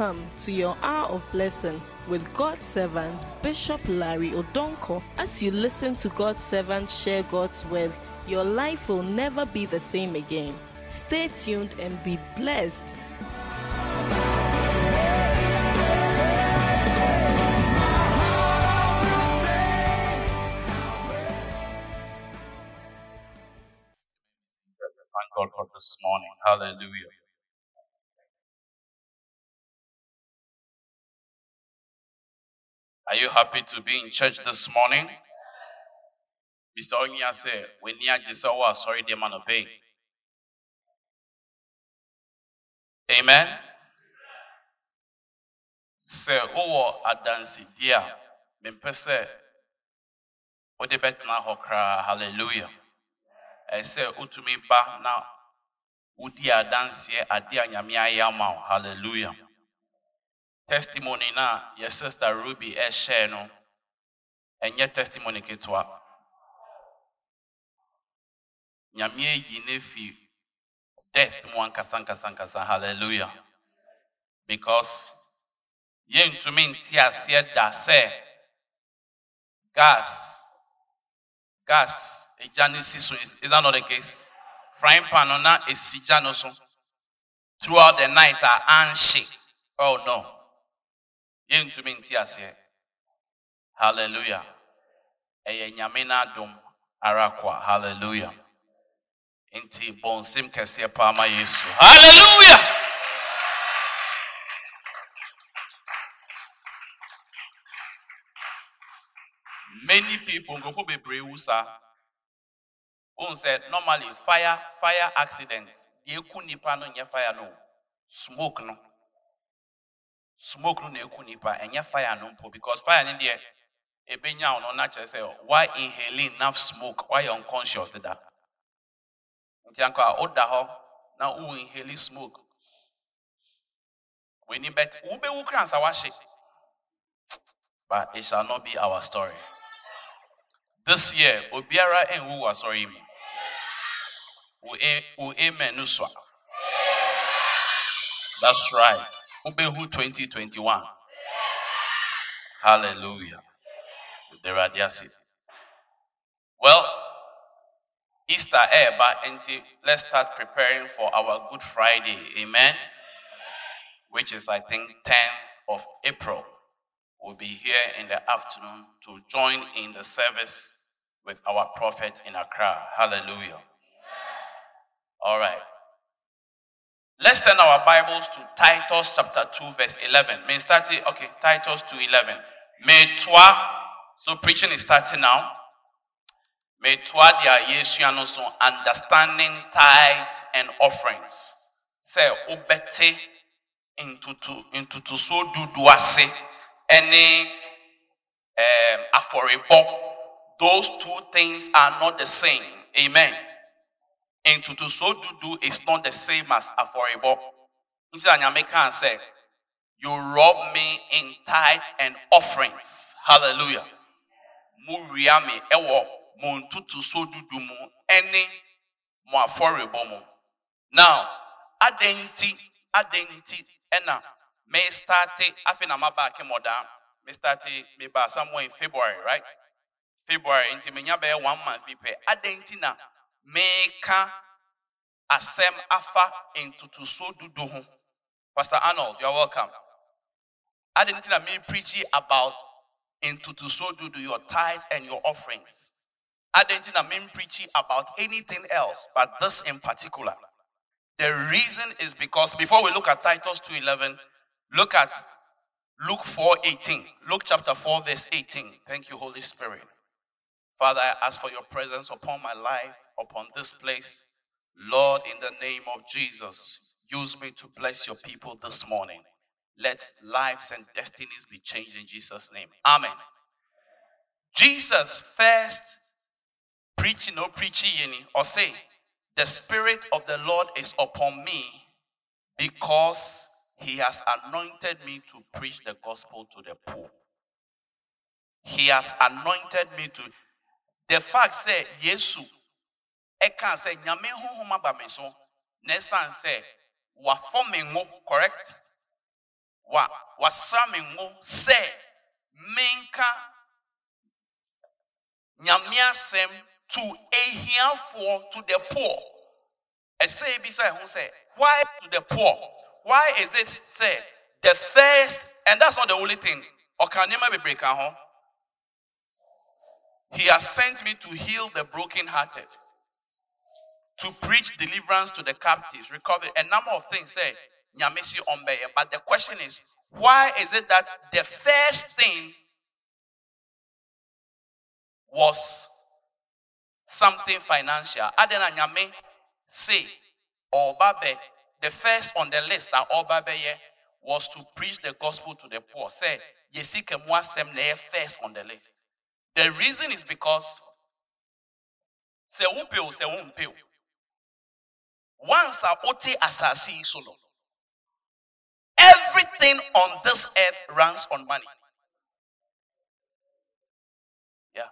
Welcome to your hour of blessing with God's servant Bishop Larry Odonko. As you listen to God's servant share God's word, your life will never be the same again. Stay tuned and be blessed. Thank God for this morning. Hallelujah. Are you happy to be in church this morning? Mr. Onya said, you just saw sorry, the man obey. Amen. Sɛ wowɔ adansedie a mempɛ sɛ wode bɛtena hɔ koraa hallelujah ɛyɛ sɛ wotumi ba na wodi adanseɛ ade a nyame ayɛ hallelujah testimony na yɛ sister ruby ɛhyɛɛ no ɛnyɛ testimony ketewa nyame ayi ne fi death mu ankasa ankasa ankasa. Hallelujah. Because yɛntumi nte aseɛ da gas gas egya ne so. Is is that not the case? Frying pan no na esi throughout the night a anhye. Oh no nte aseɛ. Hallelujah. Ɛyɛ nyame ara hallelujah. Nti kɛseɛ paa ma yesu. Hallelujah. Many people nkurɔfoɔ bebree wu saa. Ohun sɛ normally fire fire accident deɛ eku nipa no nyɛ fire no smoke no smoke no na eku nipa ɛnyɛ fire no mpo because fire no deɛ ebenya wo no na kyerɛ why inhaling enough smoke? Why you unconscious deda nti anka a woda hɔ na wo inhale smoke. W'ani bɛt wobɛwu kra nsa wahye but it shall not be our story. This year obiara nwu wɔ asɔre a- wo amen no so that's right wobɛhu 2021 hallelujah. Awurade ase well easter ɛɛba nti let's start preparing for our good friday. Amen. Which is i think 10th of april. We'll be here in the afternoon to join in the service with our prophet in accra. Hallelujah. All right Let's turn our Bibles to Titus chapter 2, verse 11. May start it, okay, Titus 2 11. May toi, so preaching is starting now. May toi dia Yesu ano so understanding tithes and offerings. Say obete into into to so do ase any um aforebo. Those two things are not the same. Amen. Into to do so do do is not the same as aforebo. Instead, Nyame can say, You rob me in tithes and offerings. Hallelujah. Me ewo mo ntutu so dudu mu any mo aforebo mu. Now, adenti adenti ena me start afi na maba ke moda. Me start me ba somewhere in February, right? February nti menya be one month bi pɛ na meka asɛm afa ntotoso dudu ho. Pastor arnold you're welcome. Adenti na me preaching about ntotoso dudu your tithes and your offerings? Adenti na me preaching about anything else but this in particular? The reason is because before we look at titus 2.11 look at luke 4.18 luke chapter 4 verse 18 thank you holy spirit Father, I ask for your presence upon my life, upon this place. Lord, in the name of Jesus, use me to bless your people this morning. Let lives and destinies be changed in Jesus' name. Amen. Jesus first preaching or preaching or say, the spirit of the Lord is upon me because he has anointed me to preach the gospel to the poor. He has anointed me to the fact say yesu ɛka sɛ nyame honhom aba me so. Na ɛsan sɛ ngo correct? Wa wasra me ngo sɛ menka nyame asɛm to to the poor. Ɛsɛ ebisa ɛho sɛ why to the poor? Why is it said the first and that's not the only thing? Ɔka nneɛma bebree ka ho he has sent me to heal the brokenhearted to preach deliverance to the captives recovery a number of things say but the question is why is it that the first thing was something financial? Adena nyame say obabe. The first on the list that obabe was to preach the gospel to the poor. Say yesike muasem na first on the list the reason is because se umpeo se umpeo once a ote asasi solo everything on this earth runs on money. Yeah.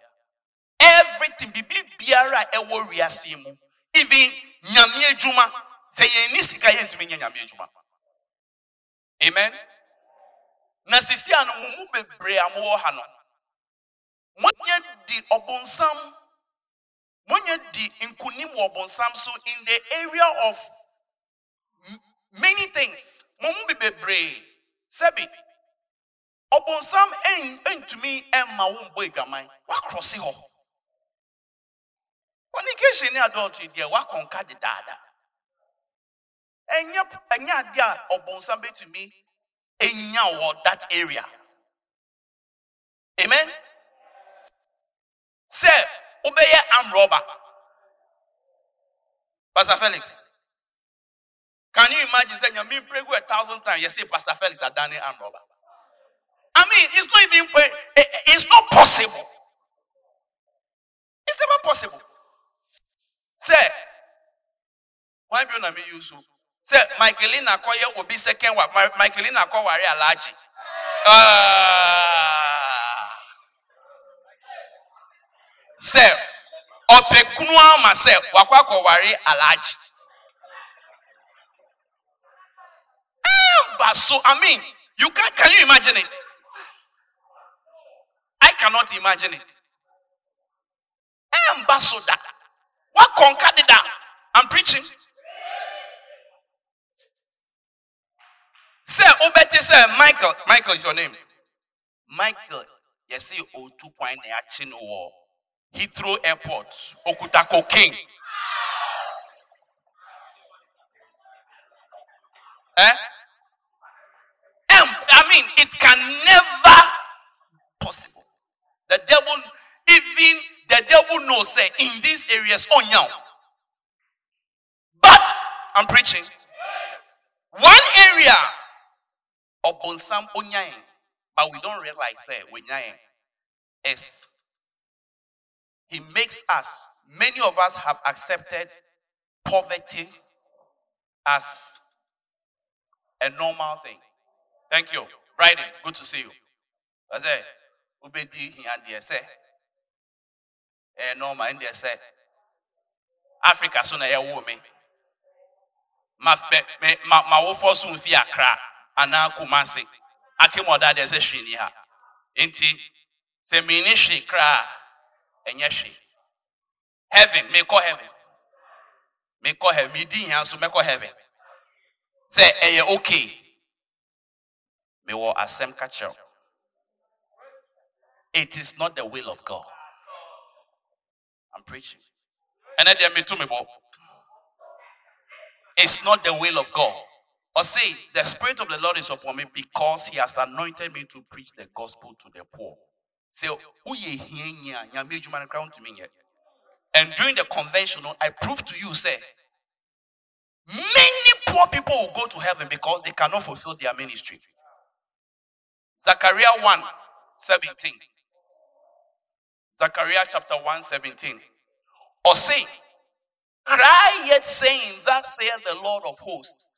Everything bibi biara ewo wiase mu. Even nyame adwuma sɛ yɛn ni sika yɛntumi nyɛ nyame adwuma. Amen. Na sisi mu a no monyɛ di ɔbonsam monyɛ di nkunim wɔ ɔbonsam so in the area of many things mo mu bi bebree sɛbi ɔbonsam ntumi mma wo mbɔ adwaman wakorɔse hɔ fornication ne adultery deɛ wakɔnka dedaada ɛnyɛ ɛnyɛ adeɛ a ɔbonsam bɛtumi enya wɔ that area. Amen sɛ wobɛyɛ amrɔba pastor felix can you imagine saying nyame pray a thousand times say pastor felix adane amrɔba i mean it's not even eh, eh, it's not possible. It's never possible. Sɛ wan bi na me use so sɛ michaelina kɔyɛ obi second wa michaelina kɔware alagye ah. Sɛ ɔpɛ kunu ama sɛ wakɔ akɔware alagye but so i mean you can can you imagine it i cannot imagine it ɛmba so da wakɔnka deda i'm preaching Say, Obeti say, Michael. Michael is your name. Michael, you see, O two point action war. Heathrow Airport, Okutako King. Eh? eh? I mean, it can never possible. The devil, even the devil knows, say, in these areas, oh, now. But I'm preaching. One area of Bonsam onyae but we don't realize eh, sɛ wenyae is he makes us many of us have accepted poverty as a normal thing. Thank you. Right. good to see you. Ɔsɛ wobɛdi hia deɛ sɛ ɛyɛ normal ɛn say africa so na ɛyɛwo me? Ma ma ma wofɔ so mfi akra anaa kumase akemmɔda eh, deɛ sɛ hwee ni ha. Nti sɛ mene hwee koraa ɛnyɛ heaven mekɔ heaven. Mekɔ heaven. Medi hia nso mɛkɔ heaven. Sɛ ɛyɛ okay. Mewɔ asɛm ka kyerɛw it is not the will of god. I'm preaching. Ɛnɛ deɛ meto me bɔ it's not the will of god. Or say, the Spirit of the Lord is upon me because He has anointed me to preach the gospel to the poor. Say, and during the convention, I proved to you, say, many poor people will go to heaven because they cannot fulfill their ministry. Zechariah 1 17. Zechariah chapter 1 17. Or say, cry yet saying, Thus saith the Lord of hosts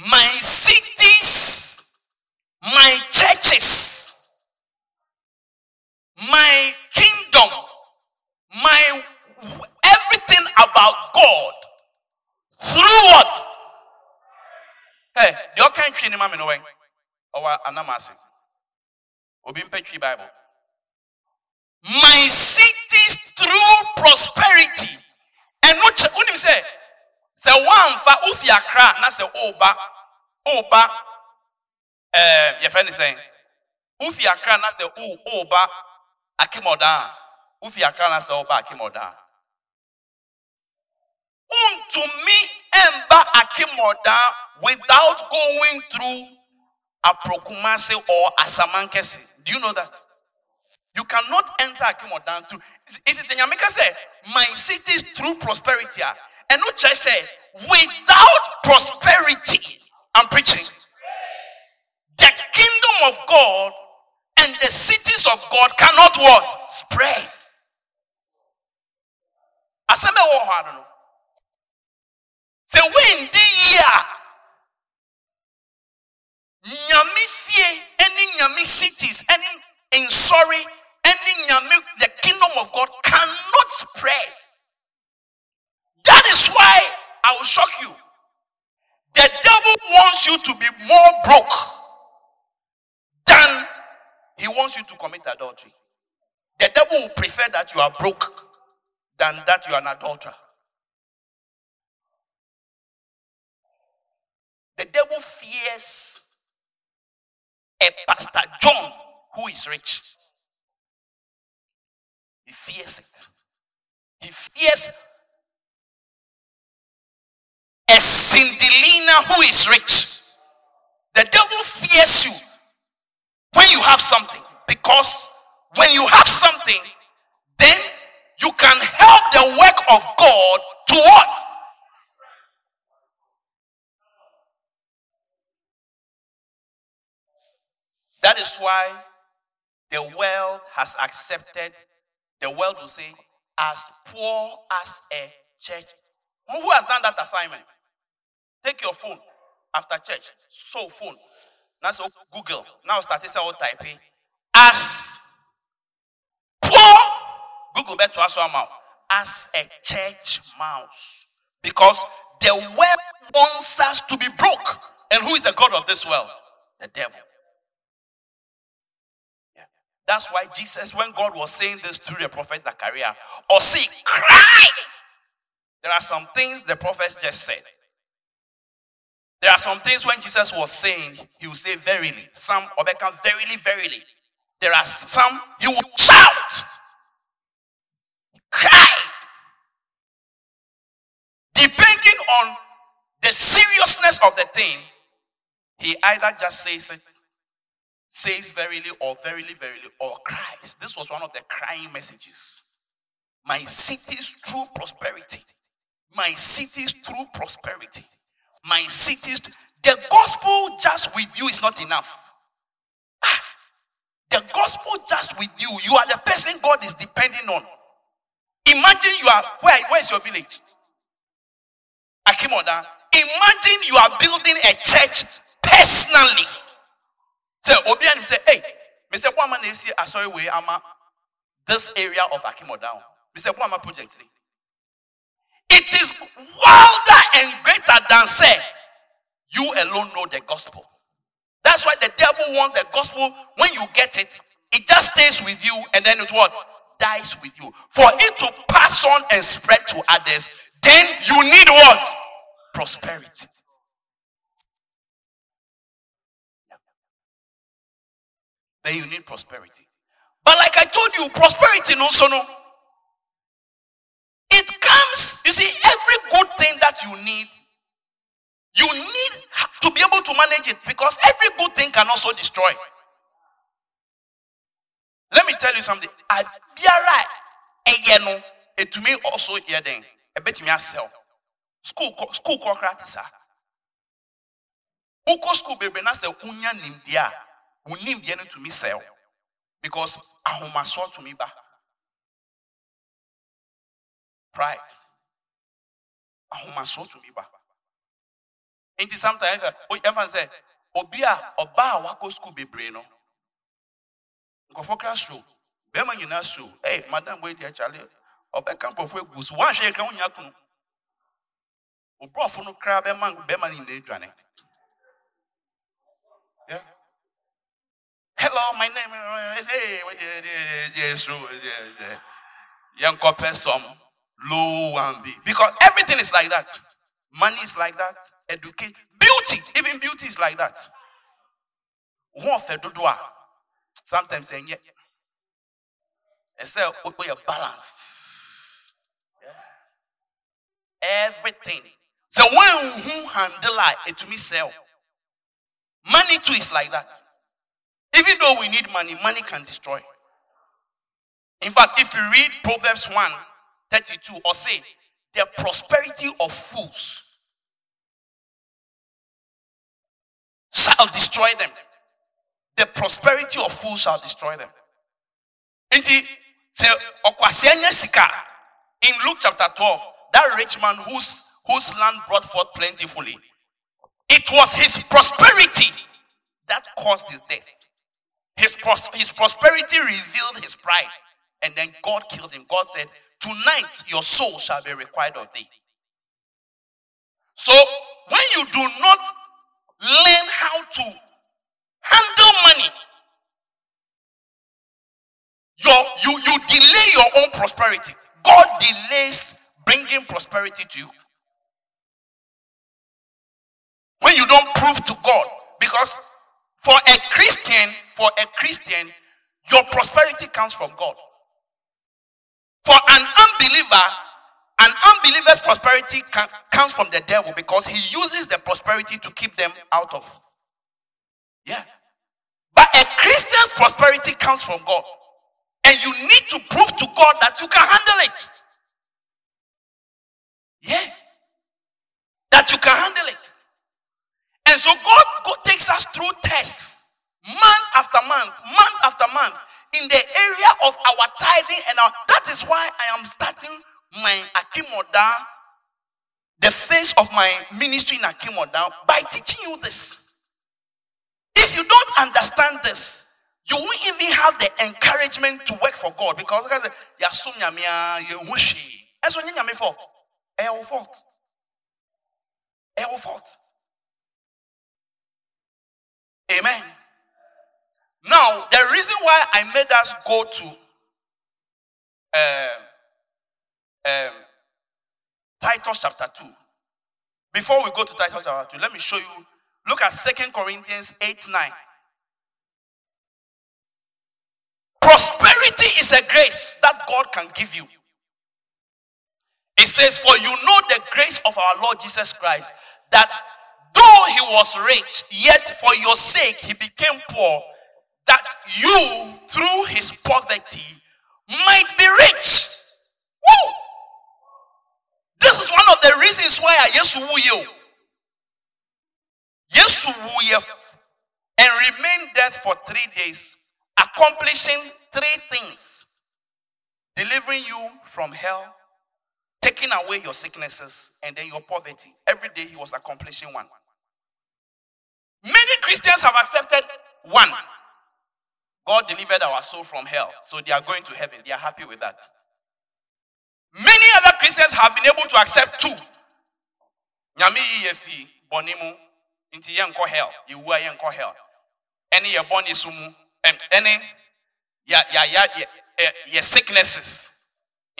my cities, my churches, my kingdom, my everything about God. Through what? Hey, the can't train him, no way. Oh, ɔwɔ anamase obi mpɛtwi bible. My cities through prosperity. Ɛno kyɛ wonim sɛ sɛ woamfa wofi akra na sɛ woba woba ɛɛ eh, yɛfrɛ ne sɛn wofi akra na sɛ wo woba akemɔdan a wofi akra na sɛ woba akemɔdan a wontumi ɛmba akemɔdan without going through aprokumase or asamankese do you know that? You cannot enter akemɔdan through it is in Yamika say my cities through prosperity. And not just say without prosperity i'm preaching. The kingdom of god and the cities of god cannot what? Spread. Asɛm ɛwɔ hɔ ano no. Sɛ wendi yie a nyame fie ne nyame cities ne nsɔre ne nyame the kingdom of god cannot spread. That is why i will shock you. The devil wants you to be more broke than he wants you to commit adultery the devil will prefer that you are broke than that you are an adulterer The devil fears a Pastor John who is rich. He fears it. He fears a Cindelina who is rich. The devil fears you you have something because when you have something, then you can help the work of God to what? That is why the world has accepted, the world will say, as poor as a church. Who has done that assignment? Take your phone after church, so phone. Now so Google. Now start to say typing. As poor, Google to us one mouth. As a church mouse. Because the world wants us to be broke. And who is the God of this world? The devil. That's why Jesus, when God was saying this through the prophet Zechariah, or see, cry. There are some things the prophet just said. There are some things when Jesus was saying, he will say verily. Some become verily, verily. There are some he will shout, cry. Depending on the seriousness of the thing, he either just says it says verily or verily, verily, or cries. This was one of the crying messages. My cities through prosperity. My cities through prosperity. My cities. The gospel just with you is not enough. Ah, the gospel just with you. You are the person God is depending on. Imagine you are where? Where is your village? Akim Oda. Imagine you are building a church personally Say, Obi and say, hey, Mr. Kwama Nesi Asori way ama this area of Akimo down. Mr. Kwama project. It is wilder and greater than say, you alone know the gospel. That's why the devil wants the gospel. When you get it, it just stays with you and then it what? Dies with you. For it to pass on and spread to others, then you need what? Prosperity. then you need prosperity. But like I told you, prosperity no so no. It comes, you see, every good thing that you need, you need to be able to manage it because every good thing can also destroy. Let me tell you something. Abiara eyeno etumi also here then. Ebetumi sell. School school kokra tisa. Uko school bebe na se unya nimdia wonim deɛ no tumi sɛw because ahomasoɔ tumi ba pride ahomasoɔ tumi ba nti sometimes ɛfa sɛ obi a ɔbaa a wakɔ school bebree no nkɔfɔ kra soro bɛrima nyinaa soro ɛy madam wei deɛ kyale ɔbɛka nkɔfɔ egu so wɔn ahwɛ yɛ ka wɔn nyɛ kunu oborɔfo no kra bɛma bɛrima no nyinaa adwane. Yeah. hello, my name is hey, young couple, some low and big because everything is like that. Money is like that. Educate, beauty, even beauty is like that. What do I sometimes, and yet, it's a balance. Yeah. Everything. So when who handle it to me sell. Money too is like that. Even though we need money, money can destroy. In fact, if you read Proverbs 1 32 or say, the prosperity of fools shall destroy them. The prosperity of fools shall destroy them. In Luke chapter 12, that rich man whose, whose land brought forth plentifully, it was his prosperity that caused his death. His, pros- his prosperity revealed his pride. And then God killed him. God said, Tonight your soul shall be required of thee. So when you do not learn how to handle money, your, you, you delay your own prosperity. God delays bringing prosperity to you. When you don't prove to God, because for a Christian, for a Christian, your prosperity comes from God. For an unbeliever, an unbeliever's prosperity can, comes from the devil because he uses the prosperity to keep them out of. Yeah. But a Christian's prosperity comes from God. And you need to prove to God that you can handle it. Yeah. That you can handle it. And so God, God takes us through tests, month after month, month after month, in the area of our tithing and our, that is why I am starting my Akim Oda, the face of my ministry in Akim Oda by teaching you this. If you don't understand this, you won't even have the encouragement to work for God because yasum nyamia yehushi. Eso nyame fault. Eh fault. Eh fault. Amen. Now, the reason why I made us go to um, um, Titus chapter 2. Before we go to Titus chapter 2, let me show you. Look at Second Corinthians 8 9. Prosperity is a grace that God can give you. It says, For you know the grace of our Lord Jesus Christ, that though he was rich, yet for your sake he became poor that you, through his poverty, might be rich. Woo! This is one of the reasons why I to woo you. Yes, you and remain dead for three days, accomplishing three things delivering you from hell, taking away your sicknesses, and then your poverty. Every day he was accomplishing one. Many Christians have accepted one. God delivered our soul from hell. So they are going to heaven. They are happy with that. Many other Christians have been able to accept two. Nyami yefi bonimu inti yenko hell. Yiwa yenko hell. Any boni sumu. Any ya ya ya ya sicknesses.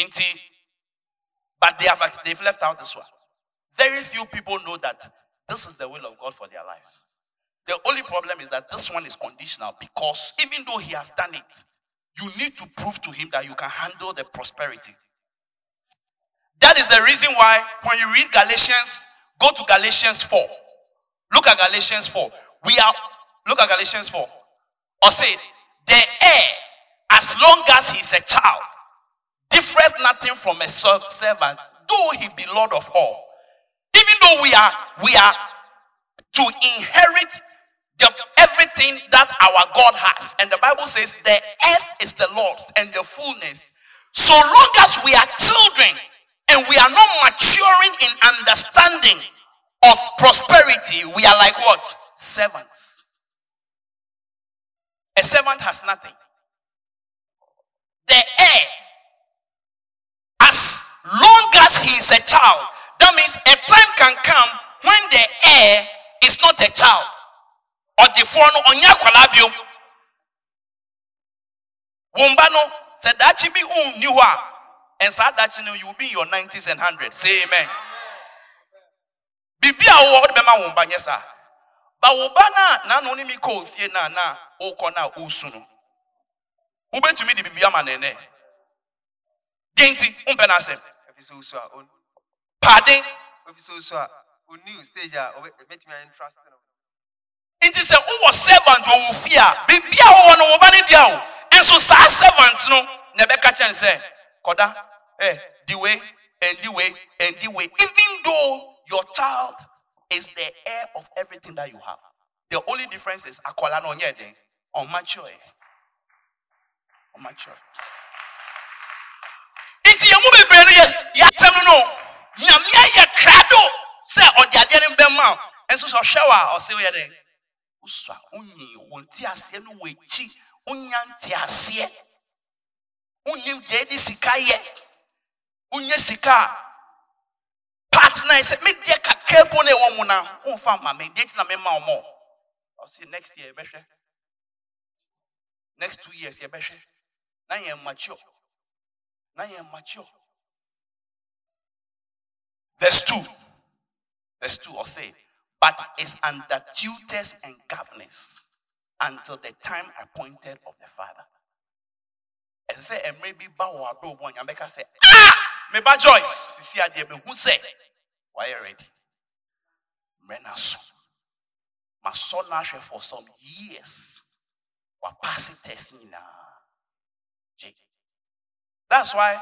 Inti. But they have they've left out this one. Very few people know that this is the will of God for their lives. The only problem is that this one is conditional because even though he has done it, you need to prove to him that you can handle the prosperity. That is the reason why when you read Galatians, go to Galatians 4. Look at Galatians 4. We are, look at Galatians 4. Or say, the heir, as long as he is a child, differeth nothing from a servant, though he be Lord of all. Even though we are, we are to inherit the, everything that our God has. And the Bible says the earth is the Lord's and the fullness. So long as we are children and we are not maturing in understanding of prosperity, we are like what? Servants. A servant has nothing. The heir, as long as he is a child, that means a time can come when the heir is not a child ɔdefoɔ no ɔnyɛ akwadaa bio Womba no, said that be um niwa. And said that you will be in your 90s and 100s. Say amen. Bibi a wo de bema womba nyesa. Ba woba na na no ni mi ko fie na na o ko na o su no. Wobetumi de bibi ama nene. Genti, umpe na asem. Episode so a on Pardon. episode so a on new stage a obetimi a interest no. Nti sɛ wowɔ servant wɔ wo fie a biribia wɔwɔ no wo ba no dia o ɛnso saa servant no na ɛbɛka kyɛn sɛ kɔda eh, di wei ɛndi wei ɛndi wei even though your child is the heir of everything that you have the only difference is akɔla no ɔnyɛ den ɔmature ɔmature nti yɛn mu bebree no yɛ yɛasɛm no nyame ayɛ krado sɛ ɔde adeɛ no bɛma ɛnso sɛ ɔhwɛ wo a woyɛ den wosɔ a wonyi wo nte aseɛ no wɔ akyi. Wonya nte aseɛ. Wonyim deɛ ɛde sika yɛ. Wonyɛ sika a partner sɛ medeɛ kakra po na ɛwɔ mu na womfa ma me. Deɛ nti na mema wo. Mɔ ɔse next year yɛbɛhwɛ. Next two years yɛbɛhwɛ. Na yɛn mature. Na yɛn mature. Verse 2 verse 2 ɔse but is under tutors and governors until the time appointed of the Father. And say, and maybe bow do one. Yameka say, Ah, me ba Joyce, see adeɛ me who say, why you ready? Mrena my son Asher for some years, wa pass it test me now. That's why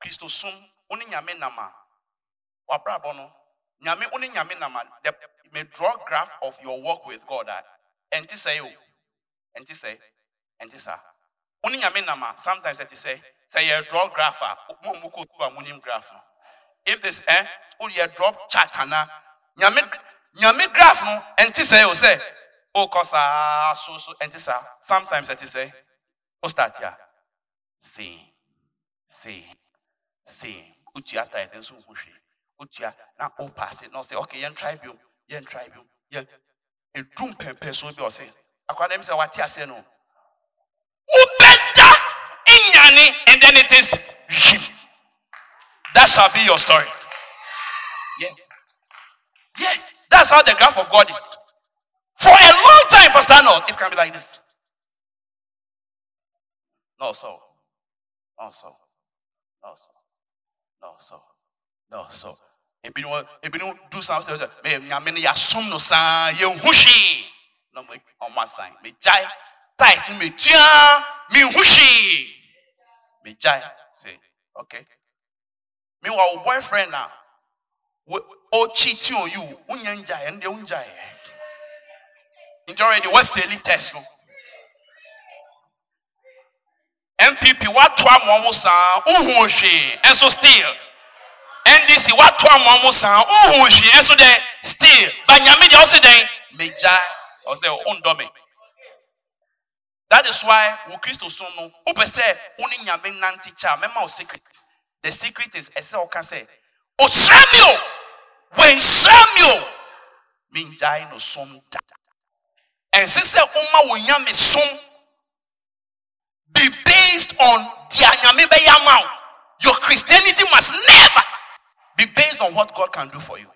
Christo sum uni nyame nyame uni nyame nama the may draw graph of your work with God that enti say o enti say enti sa. Uni nyame nama sometimes enti say say you draw graph ah. a mo mo ko tu a munim graph no. If this eh oh, uni you drop chart ah, ana nyame nyame graph no. Enti say o say o kosa so so. Enti sa. Sometimes enti say o start ya see see see utia tithe nso ho hwe utia na o pass na say okay yen try bio yen try bio yen edum pempe so bi o say akwa dem say wate ase no ubeda inyane and then it is him. That shall be your story. Yeah. Yeah that's how the graph of god is. For a long time pastor Arnold, it can be like this. No so no so no so no so no so ebinom ebinom do some stuff sɛ mɛ nyame no yɛasom no saa yɛnhu hwee na mo ɔmo asan megyae tithe no metua menhu hwee megyae say okay meanwhile wo boyfriend a ɔcheating on you wonya ngyae ɛno deɛ wongyae nti already what's daily test no? Npp watoa ma ɔmo saa wohu hwee ɛnso still ndc still. Nyame deɛ megya that is why wo kristo som no wopɛ sɛ wo ne nyame secret. The secret is ɛsɛ woka sɛ ɔsra me o wɔnsra me o mengyae no som da ɛnse sɛ nyame som be based on the anyame bɛyɛ. Your Christianity must never be based on what God can do for you.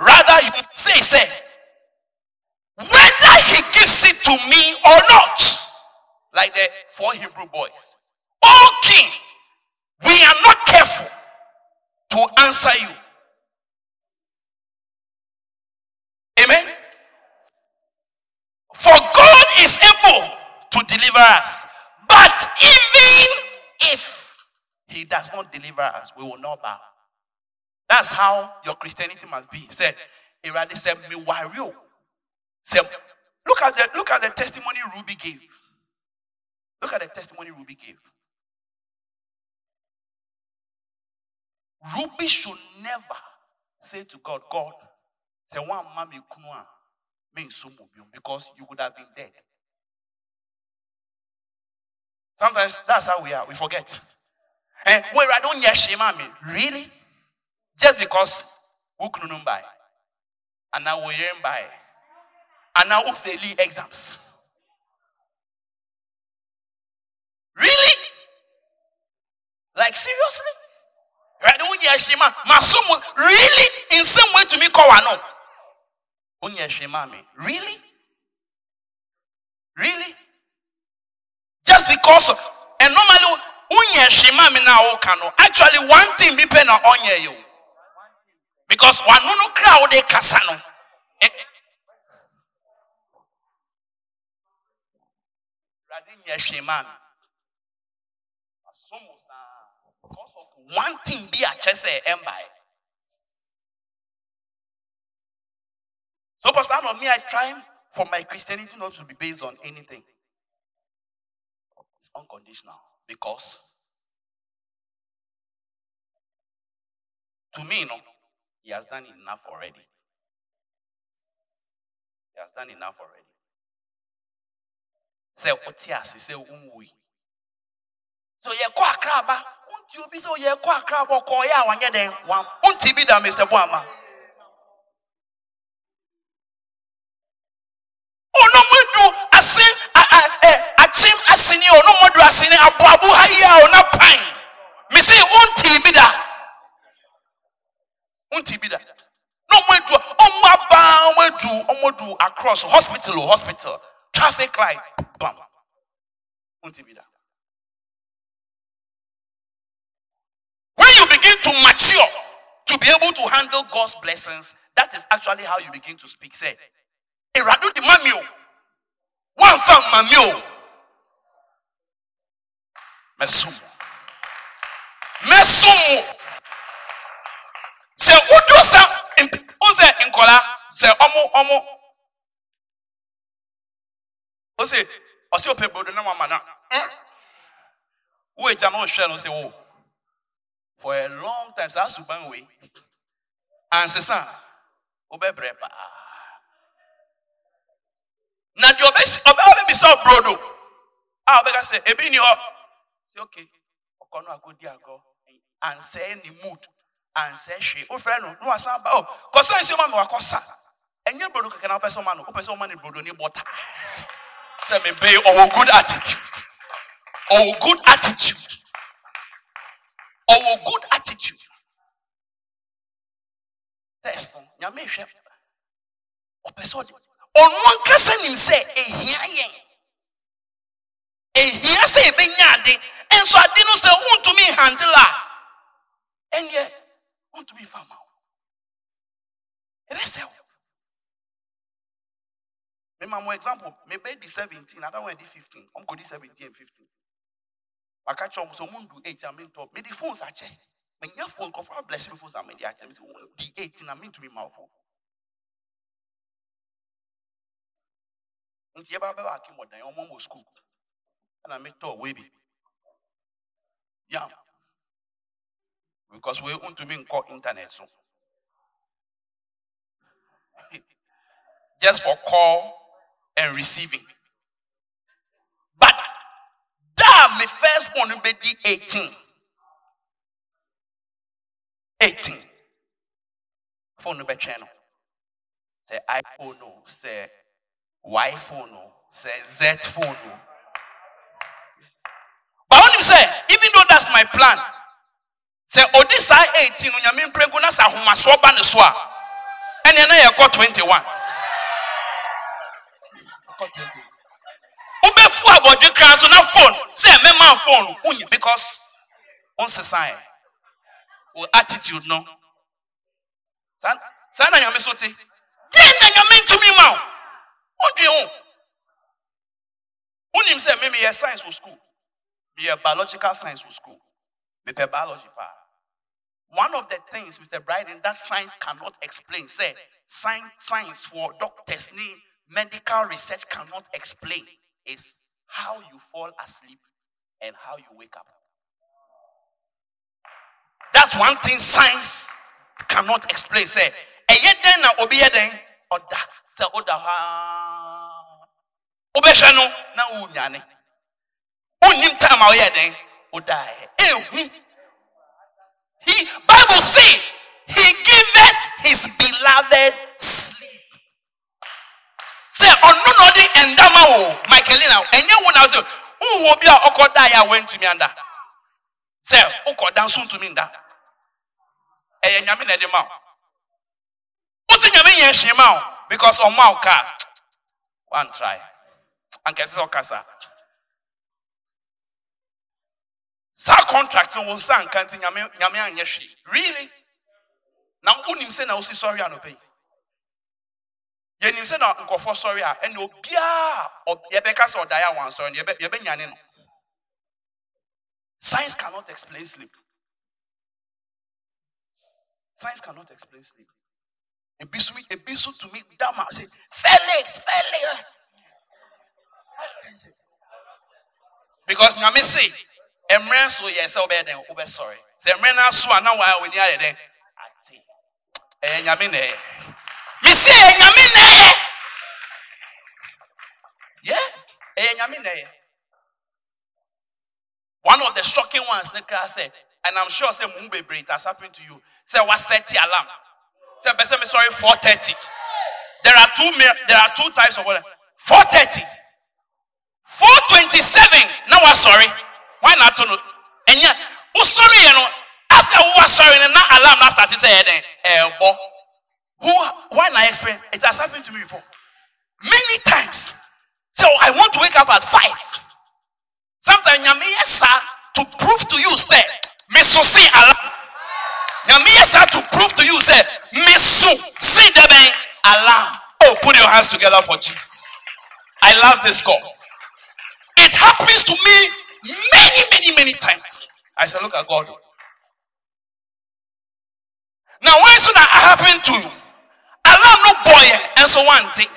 Rather, you say, say, whether He gives it to me or not, like the four Hebrew boys. Oh King, we are not careful to answer you. Amen. For God is able to deliver us. But even if He does not deliver us, we will not bow. That's how your Christianity must be. Said, Iradi said, me wario. Said, look at the look at the testimony Ruby gave. Look at the testimony Ruby gave. Ruby should never say to God, God, say one mommy kunwa mean so because you would have been dead. Sometimes that's how we are. We forget. And where I don't yes mommy, really? Just because who couldn't buy. And now we are by. And now we fail exams. Really? Like seriously? Right? Unye shema. Masumu. Really? In some way to me kawa no. Unye shema me. Really? Really? Just because of and normally unye shema me na okano. Actually one thing be pe na onye you. Because one no crowd de kasano. Eh? Radi nye shema me. Masumu sa. Because of one thing be a chese eh, embaye. Eh. So, Pastor Arnold, me, I try for my Christianity not to be based on anything. It's unconditional because to me, you know, he has done enough already. He has done enough already. Say, otias, say, umwi. So, ye kwa kraba, unti obi so ye kwa kraba, ko ya wanye den, wam, unti bi da Mr. Boama. onomodu ase akyem asene onomodu asene aboabo ha yi a ona pan me se wontii bi da wontii bi da na ɔmo adu ɔmo aba ɔmo adu ɔmo adu across hospital o hospital traffic light bam wontii bi da when you begin to mature to be able to handle God's blessings that is actually how you begin to speak say Eradu di mami o. One fan mami o. Mesumu. Mesumu. Sɛ wodo sa o sɛ nkɔla sɛ ɔmo ɔmo o sɛ ɔsɛ ɔpɛ brodo na mama na. Wo egya na ɔhwɛ no sɛ wo. For a long time saa suban wei ansesa wobɛbrɛ paa na deɛ ɔbɛsi ɔbɛwa bɛbisa brodo a ɔbɛka sɛ ebi ni hɔ sɛ okay. Ɔkɔ no akɔdi agɔ ansɛe ne mood ansɛe hwee wofrɛ no na wasan ba o kɔsɛ nsuo ma me wakɔ sa ɛnyɛ brodo kɛkɛ na wopɛ sɛ ɔma no wopɛ sɛ ɔma ne brodo ne bɔta sɛ mebe ɔwɔ good attitude. Ɔwɔ good attitude. Ɔwɔ good attitude. Test. No nyame hwɛ ɔpɛ sɛ ɔde ɔno ankasa nim sɛ ehia yɛn. Ehia sɛ ebenya ade. Nso ade no sɛ wontumi handle a. Ɛnyɛ wontumi fa ma wo ɛbɛsɛ wo mema mo example mebɛ di 17 ada wɔn di 15 ɔm kɔ di 17 and 15 waka kyerɛ ɔm sɛ ɔmo ndu 8 a mentɔ mede phones are checked. akyɛ menya phone me phones a mede akyɛ me sɛ wɔn di 8 na mentumi ma wo phone. Nti yɛba bɛba ake mmɔdan ɔmo wɔ skul ɛna metɔ wei bi yam because we wei ntumi nkɔ internet so. Just for call and receiving. But da me first born bɛdi 18 18 phone no bɛtwɛn no sɛ iphone o y phone sɛ z phone but wonim sɛ even though that's my plan sɛ ɔdi saa 18 no nyame mprɛnko na sɛ ahomasoɔ ba ne so a ɛneɛ na yɛkɔ 21 wobɛfu abɔdwe kra so na phone sɛ mɛma phone wonyi because wonsesae. Wo attitude no. Saa na nyame so te. Deɛ na nyame ntumi ma wo. Wodwe ho wonim sɛ me meyɛ science wɔ school. Meyɛ biological science wɔ school. Mepɛ biology paa one of the things mr bryden that science cannot explain say science science for doctors medical research cannot explain is how you fall asleep and how you wake up. That's one thing science cannot explain say ɛyɛ dɛn na obi ɔda sɛ ɔda hɔ aa wobɛhwɛ no na wonyane wonnim time a woyɛ dɛn wodaeɛ ehu he bible say he giveth his beloved sleep. Sɛ ɔno na ɔde ndama wo michaelina ɛnyɛ wo na sɛ wohu obi a ɔkɔdaeɛ a wantumi anda. Sɛ wokɔda nso ntumi nda. Ɛyɛ nyame na ɛde ma wo wosi nyame yɛ hwee ma wo because ɔma wo kaa one try. Anka ɛsɛ sɛ ɔkasa saa contract no wo nsa nka nti nyame nyame anyɛ hwee. Really? Na wonim sɛ na wosi sɔre anɔpɛ yi. Yɛnim sɛ na nkɔfoɔ sɔre a ɛna obiaa ɔ- yɛbɛka sɛ ɔdaeɛ a wansɔre no yɛbɛ- yɛbɛnyane no. Science cannot explain sleep. Science cannot explain sleep. Ebi so ebi so tumi dama say felix felix. Because nyame say mmerɛ so yɛ sɛ wobɛyɛ dɛn wobɛsɔre sɛ mmerɛ no aso a na waa w'ani ayɛ dɛn ate ɛyɛ nyame na ɛyɛ mesi ɛyɛ nyame na ɛyɛ yɛ ɛyɛ nyame na ɛyɛ one of the shocking ones ne kra sɛ and i'm sure sɛ mu bebree it has happened to you. Sɛ wasɛte alarm? Sɛ mpɛ sɛ me sɔre 430 there are two there are two types of water 430 427 na wasɔre why na ato no ɛnyɛ wosɔre yɛ no after wasɔre no na alarm na start sɛ ɛyɛ dɛn ɛɛbɔ who why na experience it has happened to me before. Many times. So i want to wake up at five. Sometimes nyame yɛ saa to prove to you say me so se alarm. Nyame saa to prove to you say me so dɛ bɛn alarm. Oh put your hands together for jesus. I love this god it happens to me many many many times. I said, look at god. Now why so that happen to you? Alarm no boy and so one thing.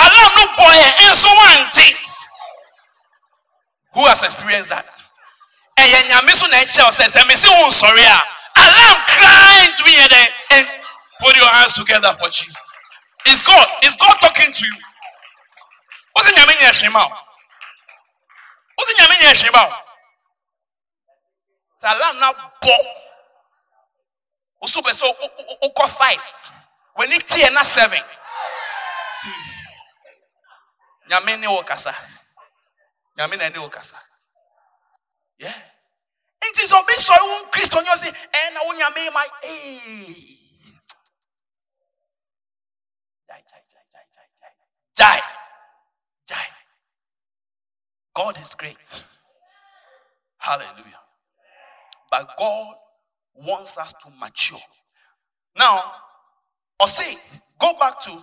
Alarm no boy and so one thing. Who has experienced that? Eh, Ɛyɛ nyame so na ɛkyerɛ wo sɛ sɛ mese wo nsɔre a alarm cry ntumi yɛ dɛn and put your hands together for jesus. Is god is god talking to you wo sɛ nyame nyɛ hwee ma wo wo sɛ nyame nyɛ hwee ma wo sɛ alarm na bɔ wo so pɛ sɛ wo- wo- wo- wokɔ five w'ani teɛ na seven. Nyame ne wo kasa nyame na ne wo kasa yeah. Nti sɛ obi sɔre wo kristo nyɛ sɛ ɛɛ na wo nyame ma ee God is great. Hallelujah. But God wants us to mature. Now, or say, go back to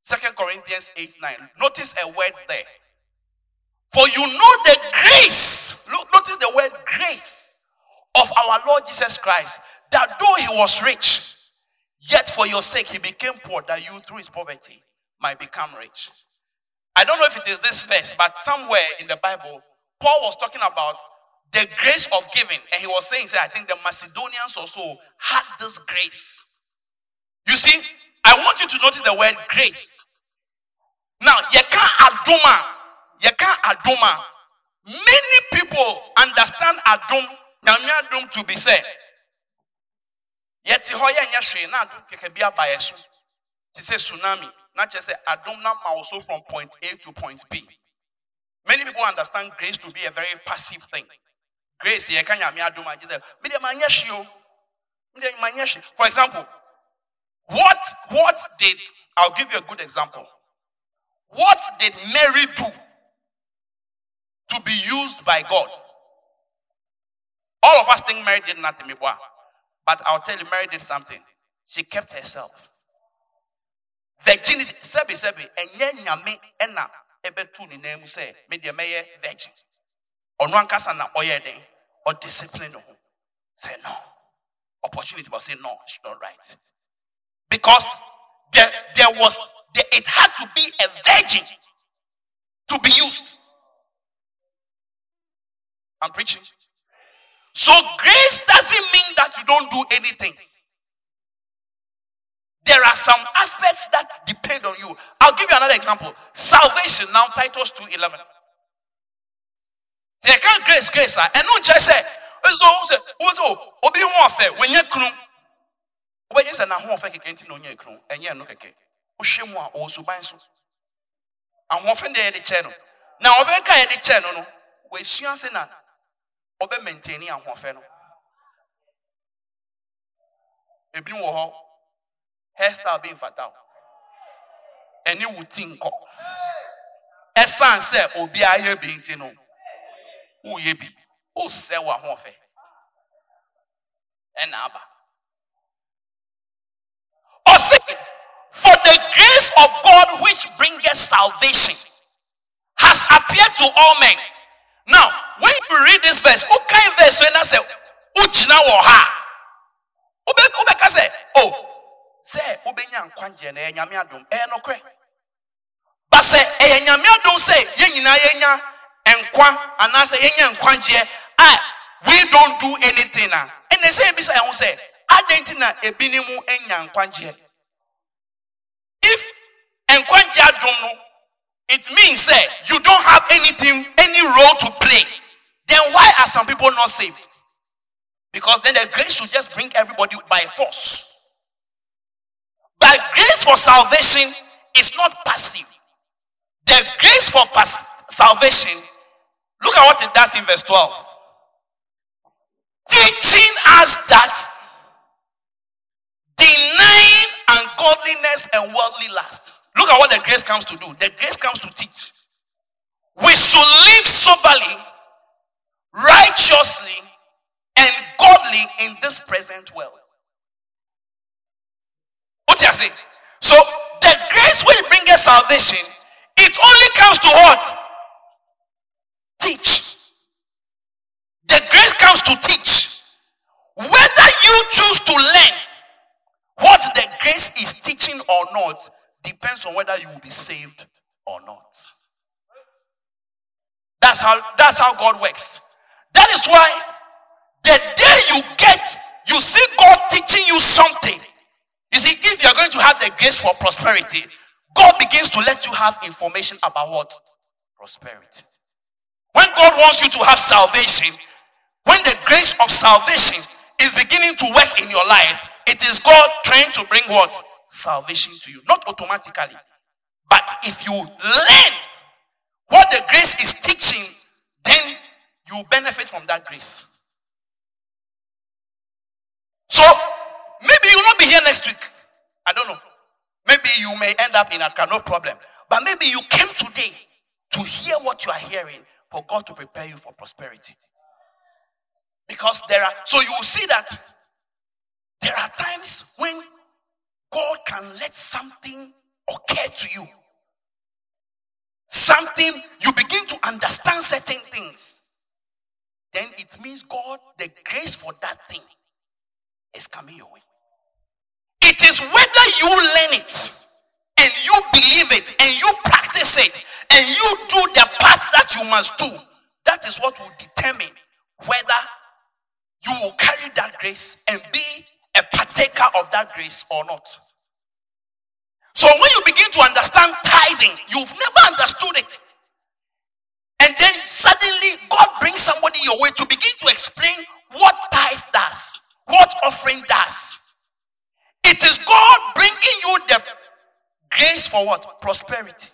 Second Corinthians 8 9. Notice a word there. For you know the grace, look, notice the word grace of our Lord Jesus Christ, that though he was rich, yet for your sake he became poor, that you through his poverty might become rich. I don't know if it is this verse, but somewhere in the Bible, Paul was talking about the grace of giving, and he was saying, say, I think the Macedonians also had this grace. You see, I want you to notice the word grace. Now, you can't aduma, you can't aduma. Many people understand adum, nyame adum to be said. Yet, nyɛ hwee na adum bi aba yɛ so. Tsunami, na kyerɛ sɛ adum na ma from point A to point B. Many people understand grace to be a very passive thing. Grace, yɛ ka nyame adum agye. For example, what what did I'll give you a good example. What did Mary do to be used by God? All of us think Mary did nothing, but I'll tell you, Mary did something. She kept herself. Virginity, sebi sebi, enye nyame ena ebetu ni name say, me de meye virgin. Ono ankasa na oye den, or discipline no. Say no. Opportunity, but say no, it's not right. Because there, there was, there, it had to be a virgin to be used. I'm preaching. So grace doesn't mean that you don't do anything. There are some aspects that depend on you. I'll give you another example. Salvation now, Titus 2:11. Say, can't grace, grace, and no just say, a no? Hɔ hairstyle bi mfata wo ɛne wo ti nkɔ ɛsan sɛ obiara yɛ bi nti no woyɛ bi. Wosɛ wɔ ahoɔfɛ ɛna aba ɔse for the grace of god which bringeth salvation has appeared to all men. Now when you read this verse who kind verse wey na sɛ wogyina wɔ ha. Wobɛka sɛ oh sɛ wobɛnya nkwagyeɛ na ɛyɛ nyame adom ɛyɛ eh, nokorɛ ba sɛ ɛyɛ eh, nyame adom sɛ yɛn nyinaa yɛnya nkwa anaasɛ yɛnya nkwagyeɛ a ah, we don't do anything a ɛnɛ sɛ ebisa yɛn ho sɛ adɛn nti na ebi ne mu anya nkwagyeɛ if nkwagyeɛ adom no it means say you don't have anything any role to play. Then why are some people not saved? Because then the grace should just bring everybody by force but grace for salvation is not passive the grace for salvation look at what it does in verse 12 teaching us that denying ungodliness and worldly lust. Look at what the grace comes to do. The grace comes to teach. We should live soberly, righteously, and godly in this present world. What you say? So the grace will bring us salvation. It only comes to what? Teach. The grace comes to teach. Whether you choose to learn what the grace is teaching or not depends on whether you will be saved or not. That's how that's how God works. That is why the day you get you see God teaching you something. You you're going to have the grace for prosperity, God begins to let you have information about what? Prosperity. When God wants you to have salvation, when the grace of salvation is beginning to work in your life, it is God trying to bring what? Salvation to you. Not automatically. But if you learn what the grace is teaching, then you benefit from that grace. So maybe you will not be here next week. I don't know. Maybe you may end up in Accra, no problem. But maybe you came today to hear what you are hearing for God to prepare you for prosperity. Because there are, so you will see that there are times when God can let something occur to you. Something, you begin to understand certain things. Then it means God, the grace for that thing is coming your way. Whether you learn it and you believe it and you practice it and you do the part that you must do. That is what will determine whether you will carry that grace and be a partaker of that grace or not. So when you begin to understand tithing, you've never understood it. And then suddenly God brings somebody your way to begin to explain what tithe does, what offering does. It is God bringing you the grace for what? Prosperity.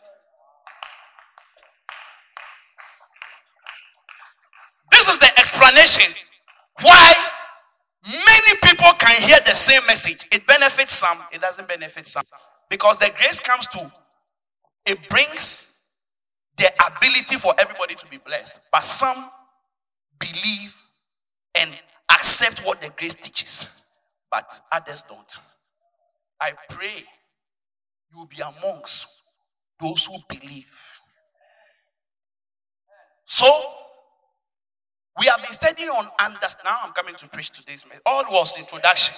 This is the explanation why many people can hear the same message. It benefits some, it doesn't benefit some. Because the grace comes to, it brings the ability for everybody to be blessed. But some believe and accept what the grace teaches, but others don't. I pray you will be amongst those who believe. So, we have been studying on understand. Now I'm coming to preach today's message. All was introduction.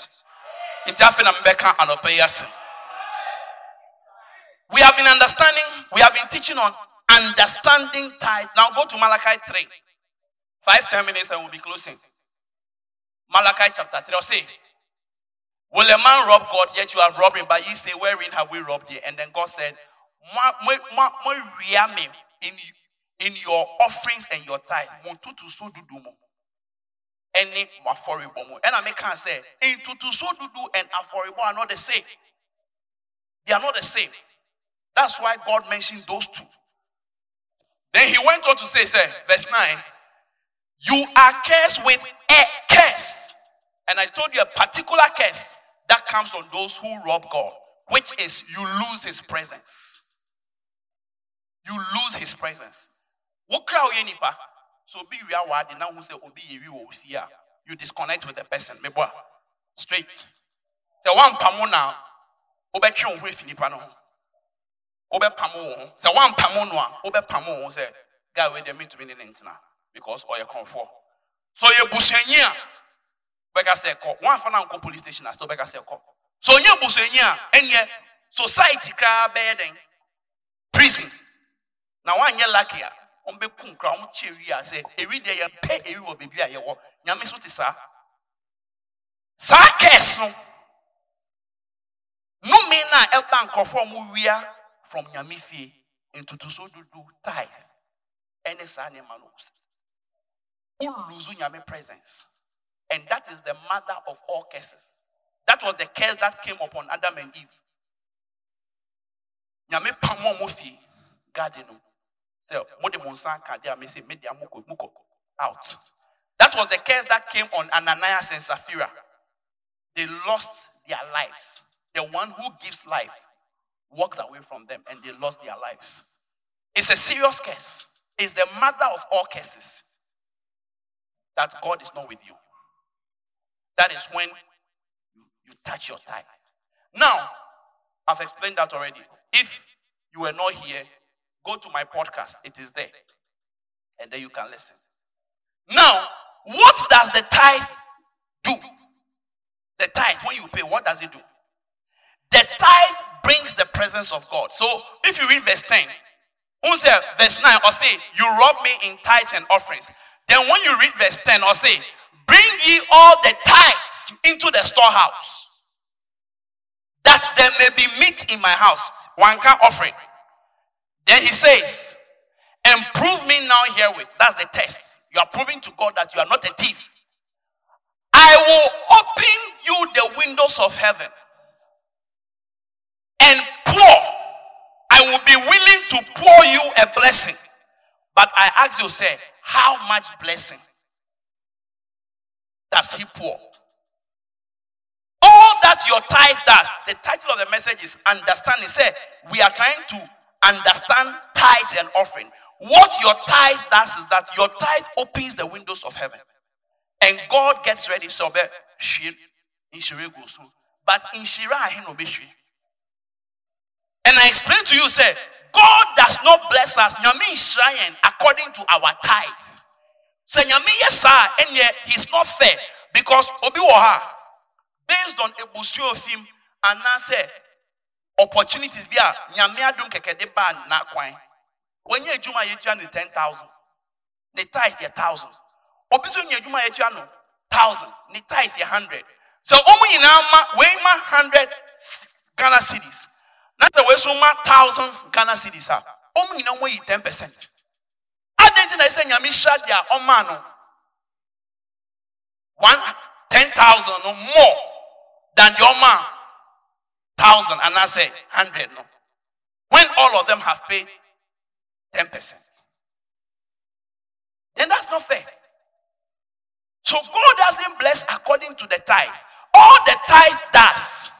We have been understanding, we have been teaching on understanding tithe. Now go to Malachi 3. Five, ten minutes and we'll be closing. Malachi chapter 3. I'll say, Will a man rob God? Yet you are robbing, but ye say, Wherein have we robbed thee? And then God said, in, in your offerings and your tithe. Any maforibo. And I make can say, in tutu and aforibo are not the same. They are not the same. That's why God mentioned those two. Then he went on to say, say, verse 9, you are cursed with a curse. And I told you a particular curse that comes on those who rob God, which is you lose his presence. You lose his presence. What crowd nipa? So be real word now who say obi. You disconnect with the person. Straight. Say one pamo now. Obetwe wo hwe nipa no. Obepamo wo. Say one pamo no a obepamo wo say guy we dey meet to be in because or your comfort. So you busuanyi a bɛka sɛ kɔ wɔn na nkɔ police station asɛ bɛka sɛ kɔ so onye busuanyi a ɛnyɛ society koraa bɛyɛ den prison. Na wɔanyɛ lucky a wɔn bɛ kum koraa wɔn kye ewi a sɛ ewi deɛ yɛn pɛ ewi wɔ beebi a yɛwɔ nyame so te saa saa kɛs no. Nnome na ɛba nkorɔfoɔ wɔn wia from nyame fie ntutuso dudu tie ɛne saa nneɛma no lose nyame presence and that is the mother of all curses. That was the curse that came upon adam and eve. Nyame pam mo fie garden no sɛ mode mo nsa ka de a me mede amokɔ mokɔ out. That was the curse that came on ananias and sapphira. They lost their lives. The one who gives life walked away from them and they lost their lives. It's a serious curse. It's the mother of all curses that God is not with you. That is when you, you touch your tie. Now, I've explained that already. If you were not here, go to my podcast. It is there. And then you can listen. Now, what does the tithe do? The tithe, when you pay, what does it do? The tithe brings the presence of God. So if you read verse 10, who said verse 9 or say, You rob me in tithes and offerings. Then when you read verse 10 or say, Bring ye all the tithes into the storehouse, that there may be meat in my house. One can offering. Then he says, And prove me now herewith. That's the test. You are proving to God that you are not a thief. I will open you the windows of heaven and pour. I will be willing to pour you a blessing. But I ask you, say, how much blessing does he pour? All that your tithe does, the title of the message is understanding. Say, we are trying to understand tithes and offering. What your tithe does is that your tithe opens the windows of heaven. And God gets ready. So, but in Shira, and I explain to you, say, God does not bless us according to our tithe Say, Nyame, yes, sir, and yet he's not fair because Obiwaha, based on a busu of him, and now say, opportunities be a don't keke de ban na kwan. When you juma yetua the 10,000, ni tithe ye 1,000. Obi so nye juma yetua no 1,000, ni tithe ye 100. So, omu nyina ma, we ma 100 Ghana cedis. Nata we so ma 1,000 Ghana cedis ha. Omu nyina mo yi 10% dɛn nti na ɛsɛ nyame hyira deɛ ɔma no. One ten thousand no more than deɛ ɔma thousand say, hundred no. When all of them have paid ten percent. Then that's not fair. So God doesn't bless according to the tithe. All the tithe does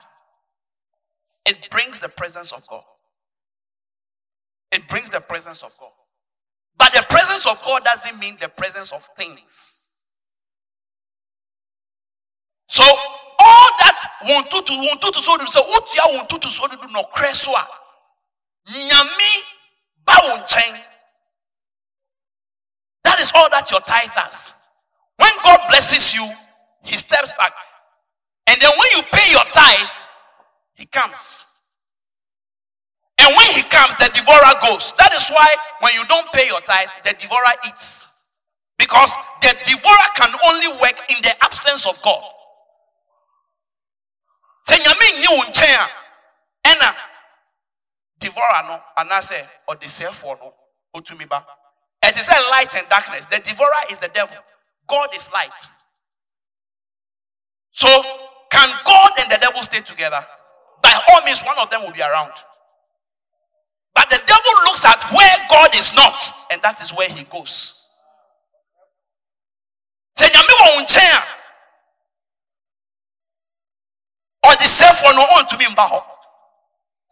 it brings the presence of God. It brings the presence of God. But the presence of God doesn't mean the presence of things. So all that want to so do so utia want to so do no kreswa. Nyami ba That is all that your tithe does. When God blesses you, he steps back. And then when you pay your tithe, he comes. And when he comes, the devourer goes. That is why when you don't pay your tithe, the devourer eats. Because the devourer can only work in the absence of God. Sɛ nyame nyi wo nkyɛn a ɛna devourer no anaasɛ ɔdesɛɛfoɔ no ɔtumi ba. It is a light and darkness. The devourer is the devil. God is light. So can God and the devil stay together? By all means, one of them will be around. The devil looks at where God is not, and that is where he goes. Sɛ nyame wɔ wo nkyɛn a, ɔde sɛfoɔ no ɔntumi mba hɔ.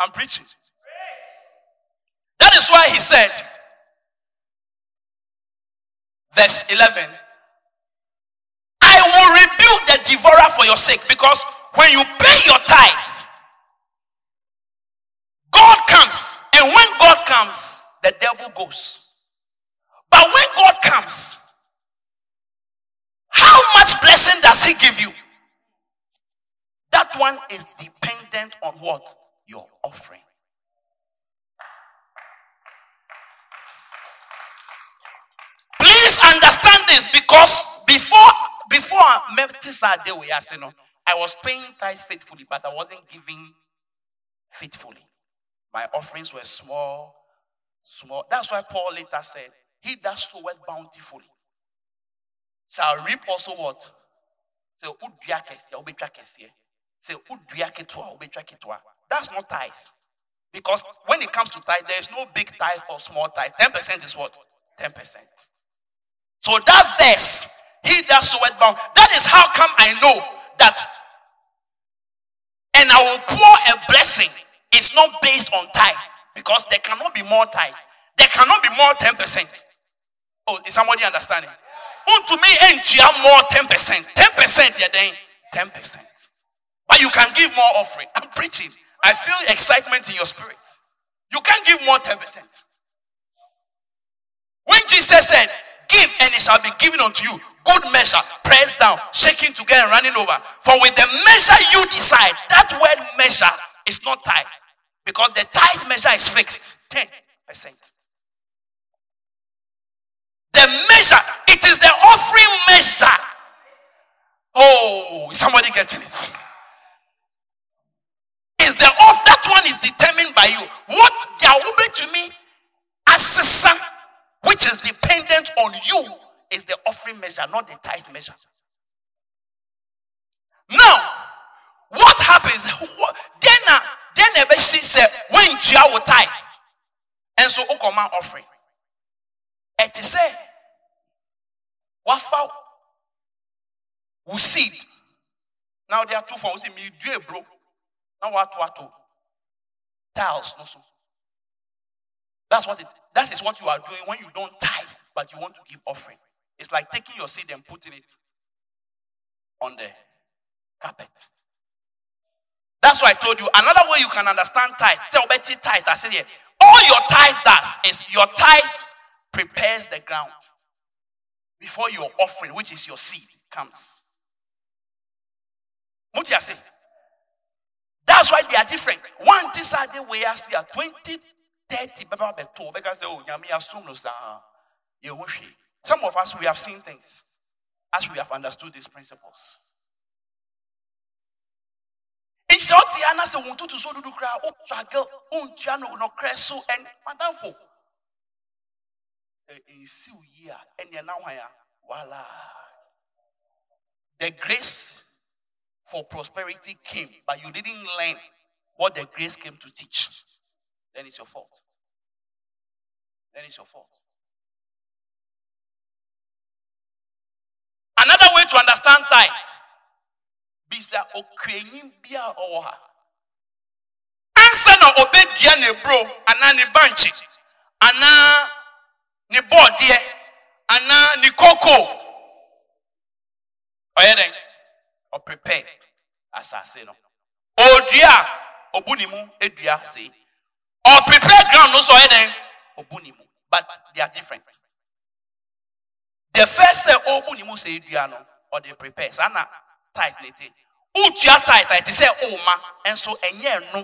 I'm preaching. That is why he said, verse 11, I will rebuke the devourer for your sake because when you pay your tithe, God comes. When God comes, the devil goes. But when God comes, how much blessing does he give you? That one is dependent on what? Your offering. Please understand this because before before day we are saying, I was paying tithe faithfully, but I wasn't giving faithfully. My offerings were small, small. That's why Paul later said, He that soweth bountifully shall reap also what? Say, "Udua kɛseɛ, wobɛtwa kɛseɛ." Say, "Udua ketewa, wobɛtwa ketewa." That's not tithe. Because when it comes to tithe, there is no big tithe or small tithe. 10% is what? 10%. So that verse, he that soweth bound, that is how come I know that and I will pour a blessing is not based on tithe because there cannot be more tithe. There cannot be more 10%. Oh, is somebody understanding? Unto me, ain't you have more 10%. 10% you're then 10%. But you can give more offering. I'm preaching. I feel excitement in your spirit. You can give more 10%. When Jesus said, Give and it shall be given unto you, good measure, pressed down, shaking together, and running over. For with the measure you decide, that word measure is not tithe. Because the tithe measure is fixed 10%. The measure, it is the offering measure. Oh, is somebody getting it? Is the off that one is determined by you. What open to me as son, which is dependent on you, is the offering measure, not the tithe measure. Now, what happens? Then, uh, then the best said, when you are with tithe, and so Okoma offering. It is say, wafa wo seed. Now there are two forms. Me do a bro. Now what to what tiles no so. That's what it. That is what you are doing when you don't tithe, but you want to give offering. It's like taking your seed and putting it on the carpet. That's why I told you another way you can understand tithe. Say, "Obeti tithe." I said, "Yeah." All your tithe does is your tithe prepares the ground before your offering, which is your seed, comes. What you say? That's why they are different. One the way I see a 20, 30, baba beto, because oh, yami assume no sa. Uh, you wish. Some of us we have seen things as we have understood these principles. It's not the answer want to so do cry, oh, struggle, tiano, no crash so, and madam for. Say, in see year, and you're now, voila. The grace for prosperity came, but you didn't learn what the grace came to teach. Then it's your fault. Then it's your fault. Another way to understand tithe. Bisa okrenyin bia ɔwɔ ha. Ansa na obedua ne bro anaa ne banchi anaa ne bɔɔdeɛ anaa ne koko. Ɔyɛ dɛn? Ɔprepare asase no. Odua a ne mu edua ground no so ɔyɛ dɛn? Ne mu. But they are different. The first say obu ne mu sɛ edua no prepare. Saa na tight ne. Utua tight a ɛte sɛ oh, ɔma nso ɛnyɛ ɛno.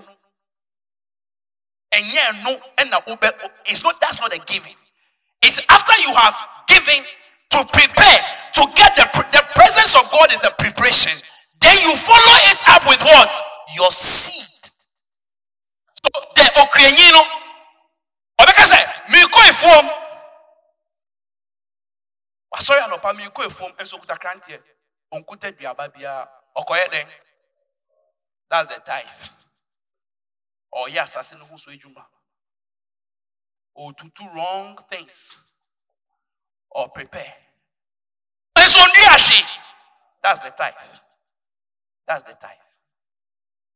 Ɛnyɛ ɛno ɛna wobɛ. It's not that's not a giving. It's after you have given to prepare to get the, the presence of God is the preparation. Then you follow it up with what? Your seed. So the okrenyi no. Ɔbɛka sɛ, "Mikɔ efuom." Wasɔre anɔpa mikɔ efuom nso okuta kranteɛ. Biara. Ɔkɔyɛ dɛn? That's the tithe. Ɔyɛ asase no ho so edwuma. do wrong things or prepare. So she, that's the type. That's the type.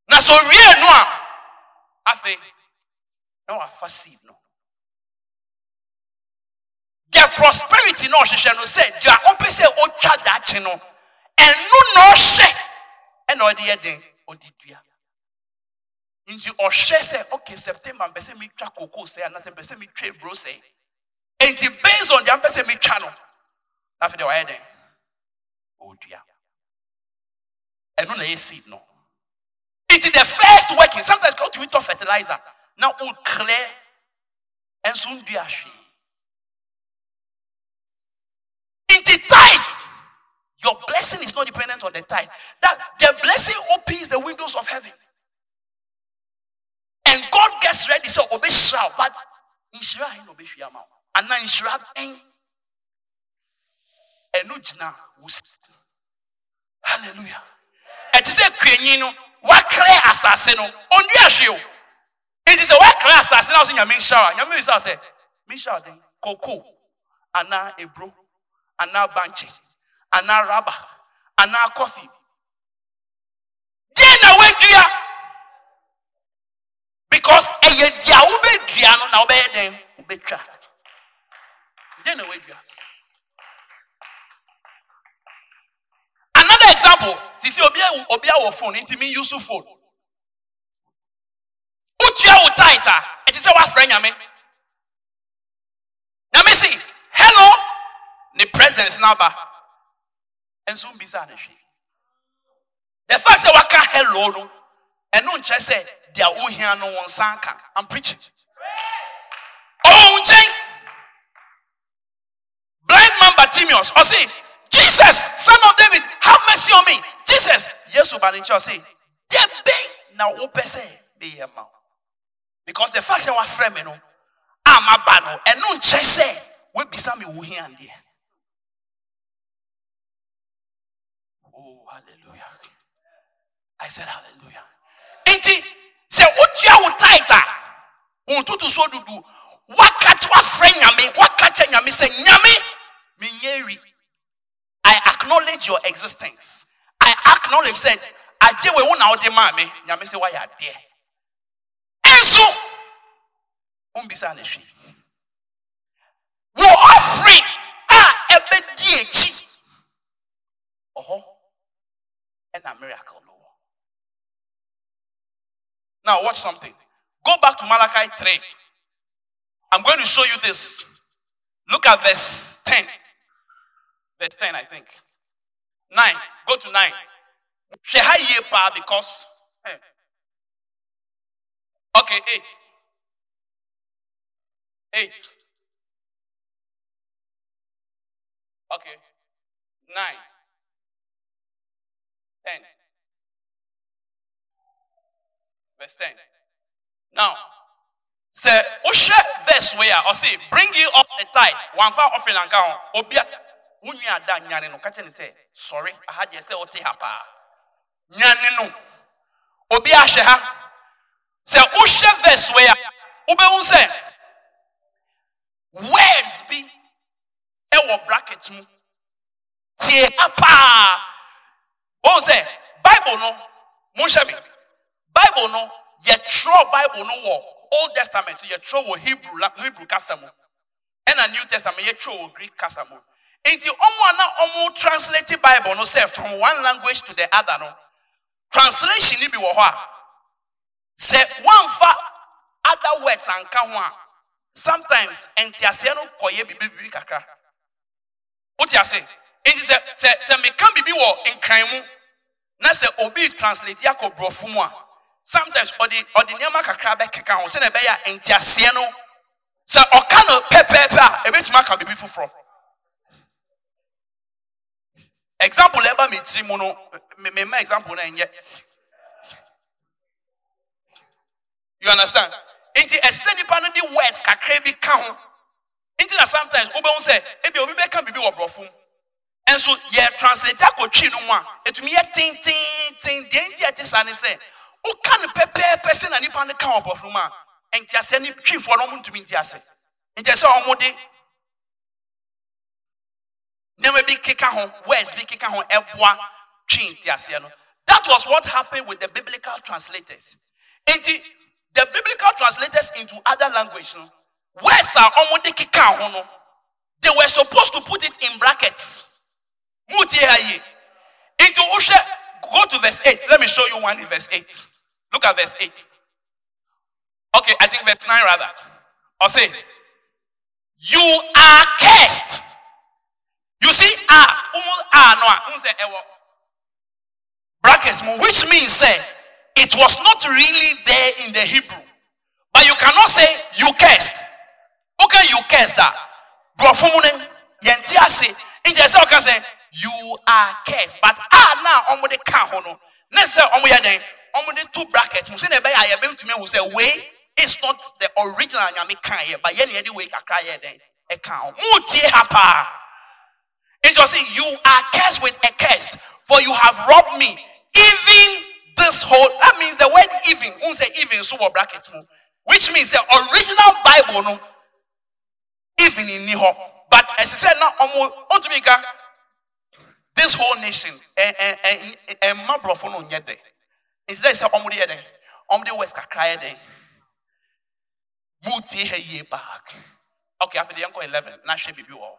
Now so real no I think no I seed no. Their prosperity no she no are open say o cha that no no no she and no the den odidua. nti ɔhyɛ sɛ okay september mpɛ sɛ metwa koko sɛ anaasɛ mpɛ sɛ metwa eburo sɛ. Nti based on deɛ mpɛ sɛ metwa no na afei deɛ wayɛ dɛn ɔdua ɛno na ɛyɛ seed no. Nti the first working sometimes ɔtumi tɔ fertilizer na ɔclear ɛnso ndua hwee your blessing is not dependent on the tithe that the blessing opens the windows of heaven. And God gets ready so obey shroud, but nhyira ahen na obɛhwie ama wo anaa nhyira bɛn ɛno gyina wo hallelujah. Ɛte sɛ kranyi no wakrɛ asase no. Ɔndi ahwe o. Nti sɛ wakrɛ asase. Na wo sɛ nyame nhyira a nyame bisa sɛ menhyira den koko anaa eburo anaa raba anaa coffee deɛ na wadua because ɛyɛ deɛ wobɛdua no na wobɛyɛ dɛn wobɛtwa deɛ na wadua another example sisi obi obi awɔ phone nti mi use phone. Wotua wo tight a ɛte sɛ woafrɛ nyame. Nyame si hello. Ne presence n'aba nso mbisa ne hwee the fact sɛ waka hello no ɛno nkyerɛ sɛ deɛ wohia no wo nsa ka. I'm preaching. Nkyɛn blind man bartimaeus ɔse jesus son of david have mercy on me. Jesus yesu ba ne nkyɛn ɔse deɛ bɛn na wopɛ sɛ meyɛ ma. Wo because the fact sɛ wafrɛ me no a maba no ɛno nkyerɛ sɛ woabisa me wo hia oh hallelujah. I said hallelujah. Nti sɛ wotua wo tait a wo ntoto so dudu. Waka wafrɛ nyame waka kyɛ nyame sɛ nyame menyɛ wi i acknowledge your existence. I acknowledge sɛ adeɛ wɔ wo na wode maa me. Nyame sɛ woayɛ adeɛ. Ɛnso wombisa ne hwe wo offering a ɛbɛdi akyi. Ɔhɔ ɛna miracle no Now, watch something. Go back to Malachi 3. I'm going to show you this. Look at verse 10. Verse 10, I think. 9. Go to 9. Because. Eh. Okay, 8. 8. Okay. 9. 10. verse 10. Now, say, Oshe verse where or say, bring you up the tithe, one far offering and count, obia, unya da nyane no, catch and say, sorry, I had you say, ote hapa. Nyane no, obia sheha, say, Oshe verse where, ube say, words be, ewo bracket mu, tie hapa, say, Bible no, mo bible no. Yɛtwerɛ bible no wɔ old testament yɛtwerɛ wɔ hebrew no hebrew kasa mu ɛna new testament yɛtwerɛ wɔ greek kasa mu nti ɔmo a na bible no sɛ from one language to the other no. Translation ni bi wɔ hɔ a sɛ wɔnfa other words anka ho a. Sometimes ntiaseɛ no kɔyɛ bibi bibi kakra. Wote ase nti sɛ sɛ sɛ meka bibi wɔ nkran mu na sɛ obi translate akɔ borɔfo mu a sometimes ɔde ɔde nneɛma kakra bɛkeka ho sɛ na ɛbɛyɛ a ntiaseɛ no sɛ ɔka no pɛpɛɛpɛ a ebɛtumi aka biribi foforɔ. Example ɛba mi tiri mu no me ma example na ɛnyɛ. You understand? Nti ɛsɛ nipa no de words kakra bi ka ho. Nti na sometimes wobɛhu sɛ ebi obi bɛka biribi wɔ borɔfo mu nso yɛ translate akɔtwi no mu a etumi yɛ tententen deɛ nti ɛte saa ne sɛ woka no pɛpɛɛpɛ sɛ na nipa no ka wɔ bɔfo mu a ntiaseɛ ne twifoɔ no ɔmo ntumi nti ase. Nti sɛ ɔmo de nneɛma bi keka ho words bi keka ho ɛboa twe nteaseɛ no. That was what happened with the biblical translators. Nti the biblical translators into other language no words a ɔmo de no they were supposed to put it in brackets mu tie ha yie nti wohwɛ go to verse eight. Let me show you one in verse eight. Look at verse eight. Okay i think verse nine rather. Or say you are cursed. You see ah ah no ah say which means say it was not really there in the hebrew. But you cannot say you cursed. Okay you cursed that? Ɔka sɛ you are cursed. But ah na ɔmo de ka ho no ne sɛ ɔmo yɛ dɛn ɔmo de two bracket mu sɛ na ɛbɛyɛ a yɛbɛtumi ahu sɛ way is not the original nyame kan yɛ but yɛne yɛde wei kakra yɛ dɛn ɛka ho mu tie ha paa nti ɔsɛ you are cursed with a curse for you have robbed me. Even this whole that means the word even n sɛ even wɔ bracket which means the original bible no even in hɔ but ɛsɛ sɛ na ɔmo ɔntumi ka this whole nation ɛ ɛmma borɔfo no nti dɛ. Sɛ ɔmo de yɛ dɛ ɔmo de west kakra yɛ dɛ. Mu tie ha yie paa okay after the nkɔ eleven now hwɛ be wɔ hɔ.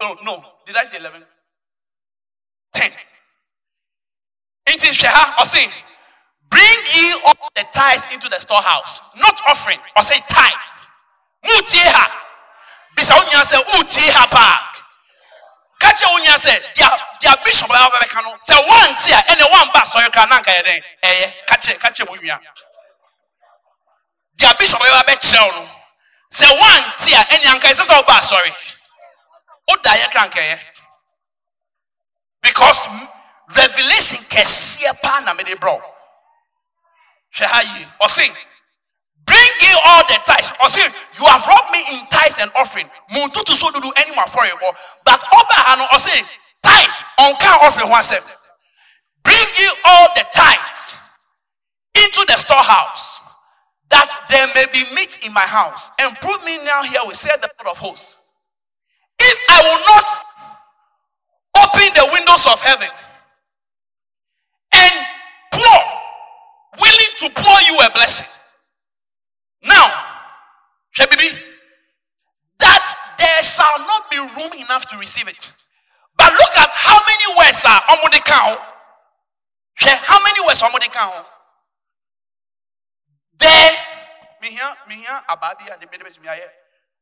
No no did i say eleven? Ten. Nti hwɛ ha ɔse bring ye all the tithes into the storehouse. Not offering ɔse tithe. Mu tie ha. Bisa nyina sɛ ha paa ka kyerɛ wo nyina sɛ dia bishop a bɛbɛka no sɛ woante a ɛne woamba asɔre kra na anka yɛ dɛn ɛyɛ ka kyerɛ ka kyerɛ wo nua dia bishop a bɛkyerɛ wo no sɛ woante a ɛne anka because revelation kɛseɛ paa na mede brɛ hwɛ ɔse bring ye all the tithes ɔse you have robbed me in tithe and offering. Mu ntutu so dudu ɛne mu afɔrebɔ but ɔba ha no ɔse tithe ɔnka offering ho asɛm bring ye all the tithes into the storehouse that there may be meat in my house and prove me now here we say the lord of hosts. If i will not open the windows of heaven and pour willing to pour you a blessing. Now, Shebibi, that there shall not be room enough to receive it. But look at how many words are on the count. How many words are on the count? There, me here, me here, ababi at the of me here.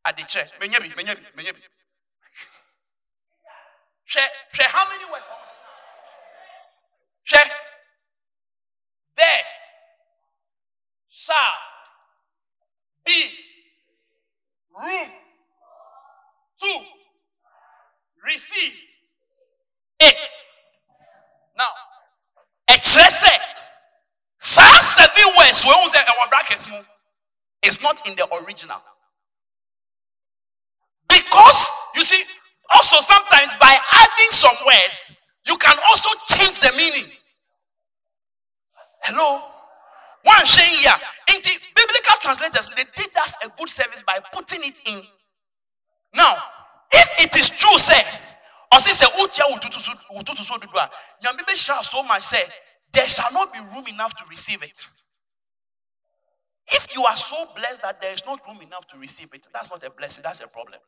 at the church. Menyabi, menyabi, menyabi. How many words? There shall be room to receive it. Now, saa seven words wey n sɛ ɛwɔ bracket mu is not in the original because you see also sometimes by adding some words you can also change the meaning. Hello? One saying here. Biblical translators, they did us a good service by putting it in. Now, if it is true, say, or say, say, utia ututu so dudua, nyamibe shall so much say, there shall not be room enough to receive it. If you are so blessed that there is not room enough to receive it, that's not a blessing, that's a problem.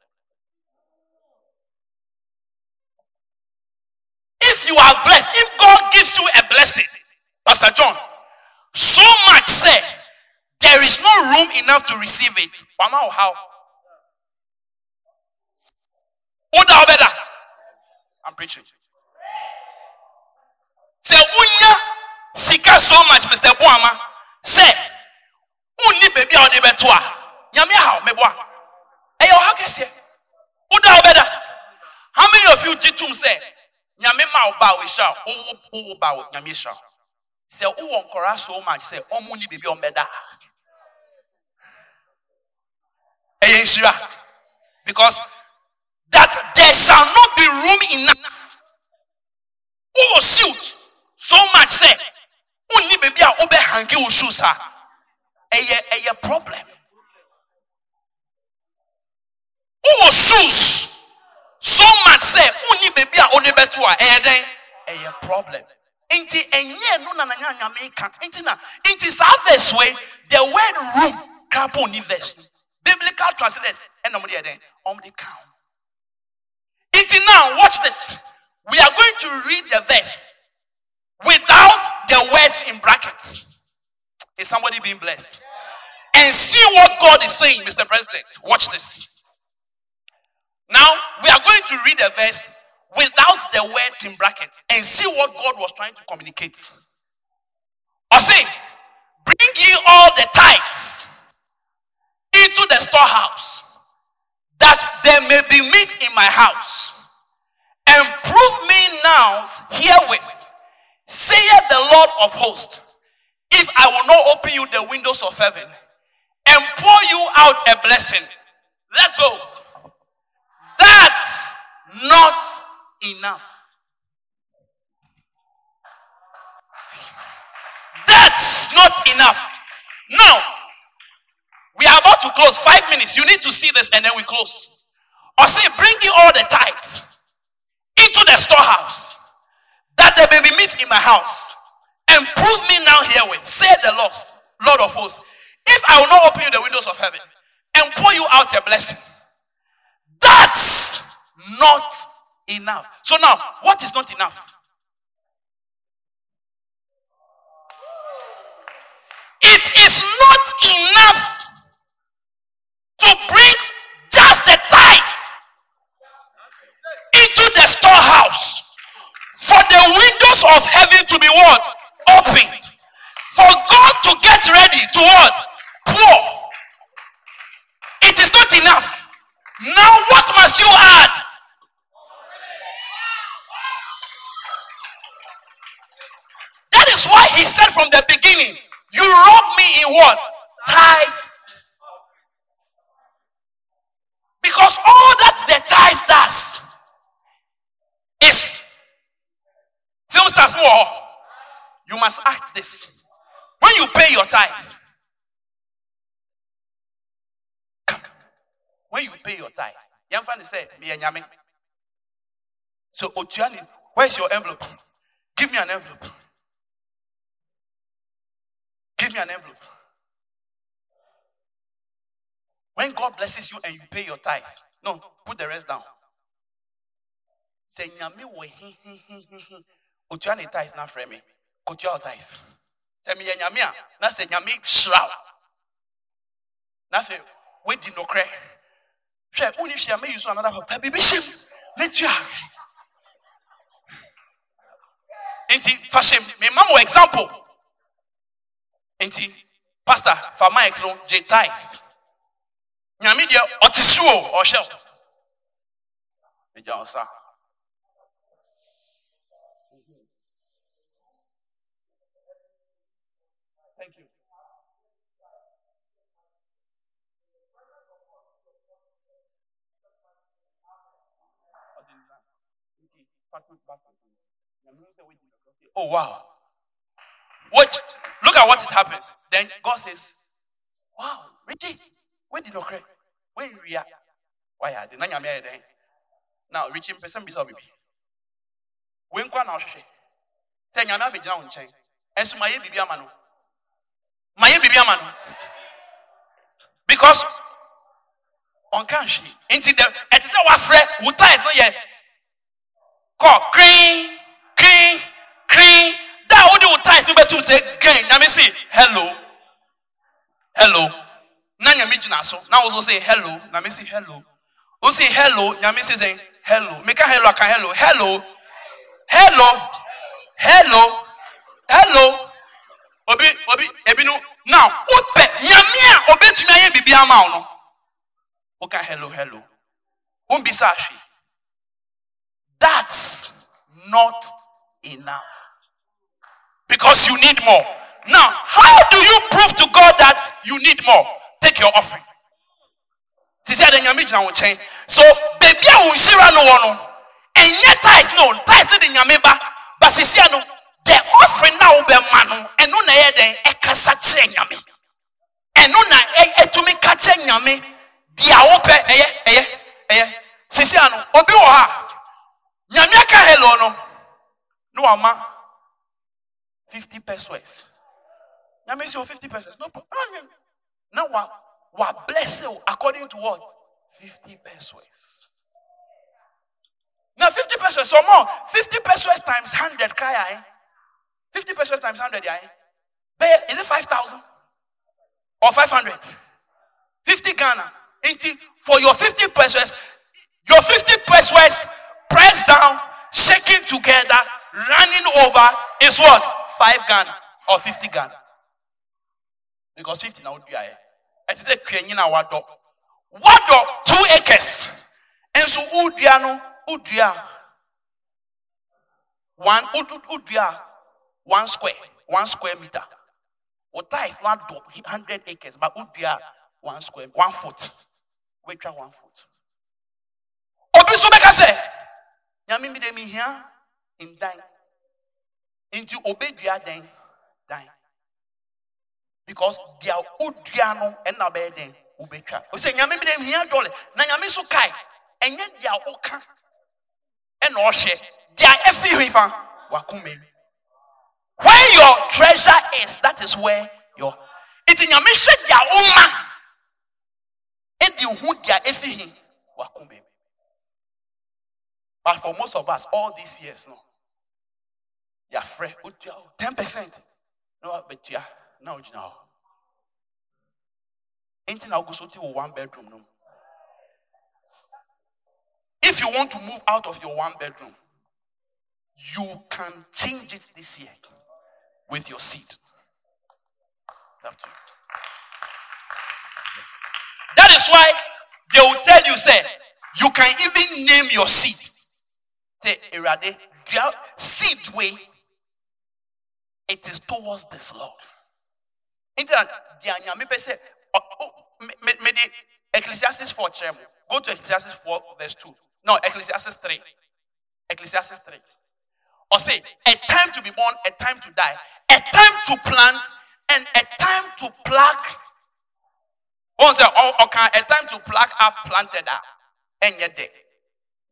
If you are blessed, if God gives you a blessing, Pastor John, so much say there is no room enough to receive it. Wow, oh, how? Oda better. I'm preaching. Say unya sika so much, Mr. Buama. Say unni baby a ɔde bɛto a nyame aha meboa ɛyɛ ɔha kɛseɛ woda better. how many of you gye tom sɛ nyame ma wo ba wo hyira wo wo ba wo nyame hyira sɛ wowɔ nkɔra so much ni biribi a ɔmbɛda ɛyɛ nhyira because that there shall not be room enough wowɔ suit so much sɛ wonni baabi a wobɛhange wo shoes a ɛyɛ ɛyɛ problem. For shoes so much say wonni baabi a wode bɛto a dɛn ɛyɛ problem. Nti ɛnyɛ no na nanya nyame ka nti na nti saa verse wei the word room onni verse. no biblical translators ɔmo de ka ho nti now watch this we are going to read the verse without the words in brackets is somebody being blessed and see what God is saying, Mr. President. Watch this. Now, we are going to read the verse without the words in brackets and see what God was trying to communicate. Or say, bring ye all the tithes into the storehouse, that there may be meat in my house, and prove me now herewith, saith the Lord of hosts, if I will not open you the windows of heaven and pour you out a blessing. Let's go. That's not enough. That's not enough. Now, we are about to close. Five minutes. You need to see this and then we close. Or say, bring you all the tithes into the storehouse, that there may be meat in my house, and prove me now herewith, say the Lord, Lord of hosts, if I will not open you the windows of heaven and pour you out a blessing, that's not enough. So now, what is not enough? It is not enough to bring just the tithe into the storehouse for the windows of heaven to be what? Opened. For God to get ready to what? Pour. It is not enough. Now what must you add? That is why he said from the beginning, you rob me in what? Tithe. Because all that the tithe does is things stars more. You must act this. When you pay your tithe, when you pay your tithe, young Yamfani said, Me and. So, Otuani, where's your envelope? Give me an envelope. Give me an envelope. When God blesses you and you pay your tithe, no, put the rest down. Say, Nyame we he he he he he. Otuani tithe na frame me. Kotua tithe. Say me nyame a, na say nyame shraw. Na fe, we di no kre. Hwɛ, woni hwɛ me use another papa bibi hyem. Na tua. Enti fa hyem, me ma mo example. Enti pastor fa mic no J tithe. Nyame deɛ ɔte so o, ɔhyɛ. Megya wo sa. Thank you. Oh wow. What look at what it happens. Then God says, Wow, Richie, where did you cry? Where you are? Why are they? Nanya me then? Now, Richie, person be so baby. When kwa na hwehwe. Sɛ nyame abɛgyina wo nkyɛn. Ɛnso ma yɛ biribi ama no. Ma yɛ biribi ama no. Because ɔnka hwee. Nti dɛ ɛte sɛ wafrɛ wo tithe no yɛ kɔ kring kring kring da a wode wo tithe no bɛtum sɛ gain nyame se hello hello na nyame so. Na wo say hello. Nyame se hello. Wo say hello. Nyame se sɛ hello. Meka hello aka hello. Hello. Hello. Hello. Hello. Obi obi ebi no. Now wopɛ nyame a obetumi ayɛ biribi ama wo no. Woka hello hello. Wombisa hwee that's not enough. Because you need more. Now how do you prove to god that you need more take your offering. Sisi ade nyame gyina wo nkyɛn so baabi a wo nhyira no wɔ no. Ɛnyɛ tithe no tithe no de nyame ba. Ba sisi no the offering na eh, wobɛma eh, no. Ɛno na ɛyɛ dɛn ɛkasa kyerɛ nyame. Ɛno na ɛtumi ka kyerɛ nyame. Deɛ wopɛ ɛyɛ ɛyɛ ɛyɛ sisi ano obi wɔ ha nyame aka hello no. No wama fifty pesewas. Nyame sɛ o oh, fifty pesewas. No problem Ah, nyame. na wa wa bless you according to what fifty pesewas Now fifty pesewas or more fifty pesewas times hundred kra yɛ ahe fifty pesewas times hundred yɛ ahe bɛyɛ is it five thousand or five hundred. 50 Ghana. For your 50 pesewas, your 50 pesewas pressed down, shaking together, running over is what? 5 Ghana or 50 Ghana. Because 50 now would be higher. It is a Kenyan wado. Wado, two acres. And so Udiano, Udia. One Ud- Udia, one square, one square meter. Ota is not 100 acres, but Udia, one square, one foot. Wait, try one foot. Obi so bɛka sɛ, nyame mi de mi hia ndan. Nti obedua dan, dan. Because dia odua no ɛna bɛyɛ den wobɛtwa. O sɛ nyame de mi hia dɔle, na nyame so kae, ɛnyɛ dia ɔka ɛna ɔhyɛ, dia. Where your treasure is, that is where your. Nti nyame hyɛ dia ɔma. Edi hu dia efi hi wakoma mu. But for most of us, all these years, no, you're free. Ten percent. No, but yeah, now you know. Ain't now go so to one bedroom, no. If you want to move out of your one bedroom, you can change it this year with your seed. That is why they will tell you, say, you can even name your seed. Erade, seed way, it is towards this Lord. Into that, the anyame pe say, oh, oh, me, me, the Ecclesiastes 4 kyerɛ. Go to Ecclesiastes 4, verse 2. No, Ecclesiastes 3. Ecclesiastes 3. Or say, a time to be born, a time to die, a time to plant, and a time to pluck. Say, oh, okay, a time to pluck up planted up. And yet, there.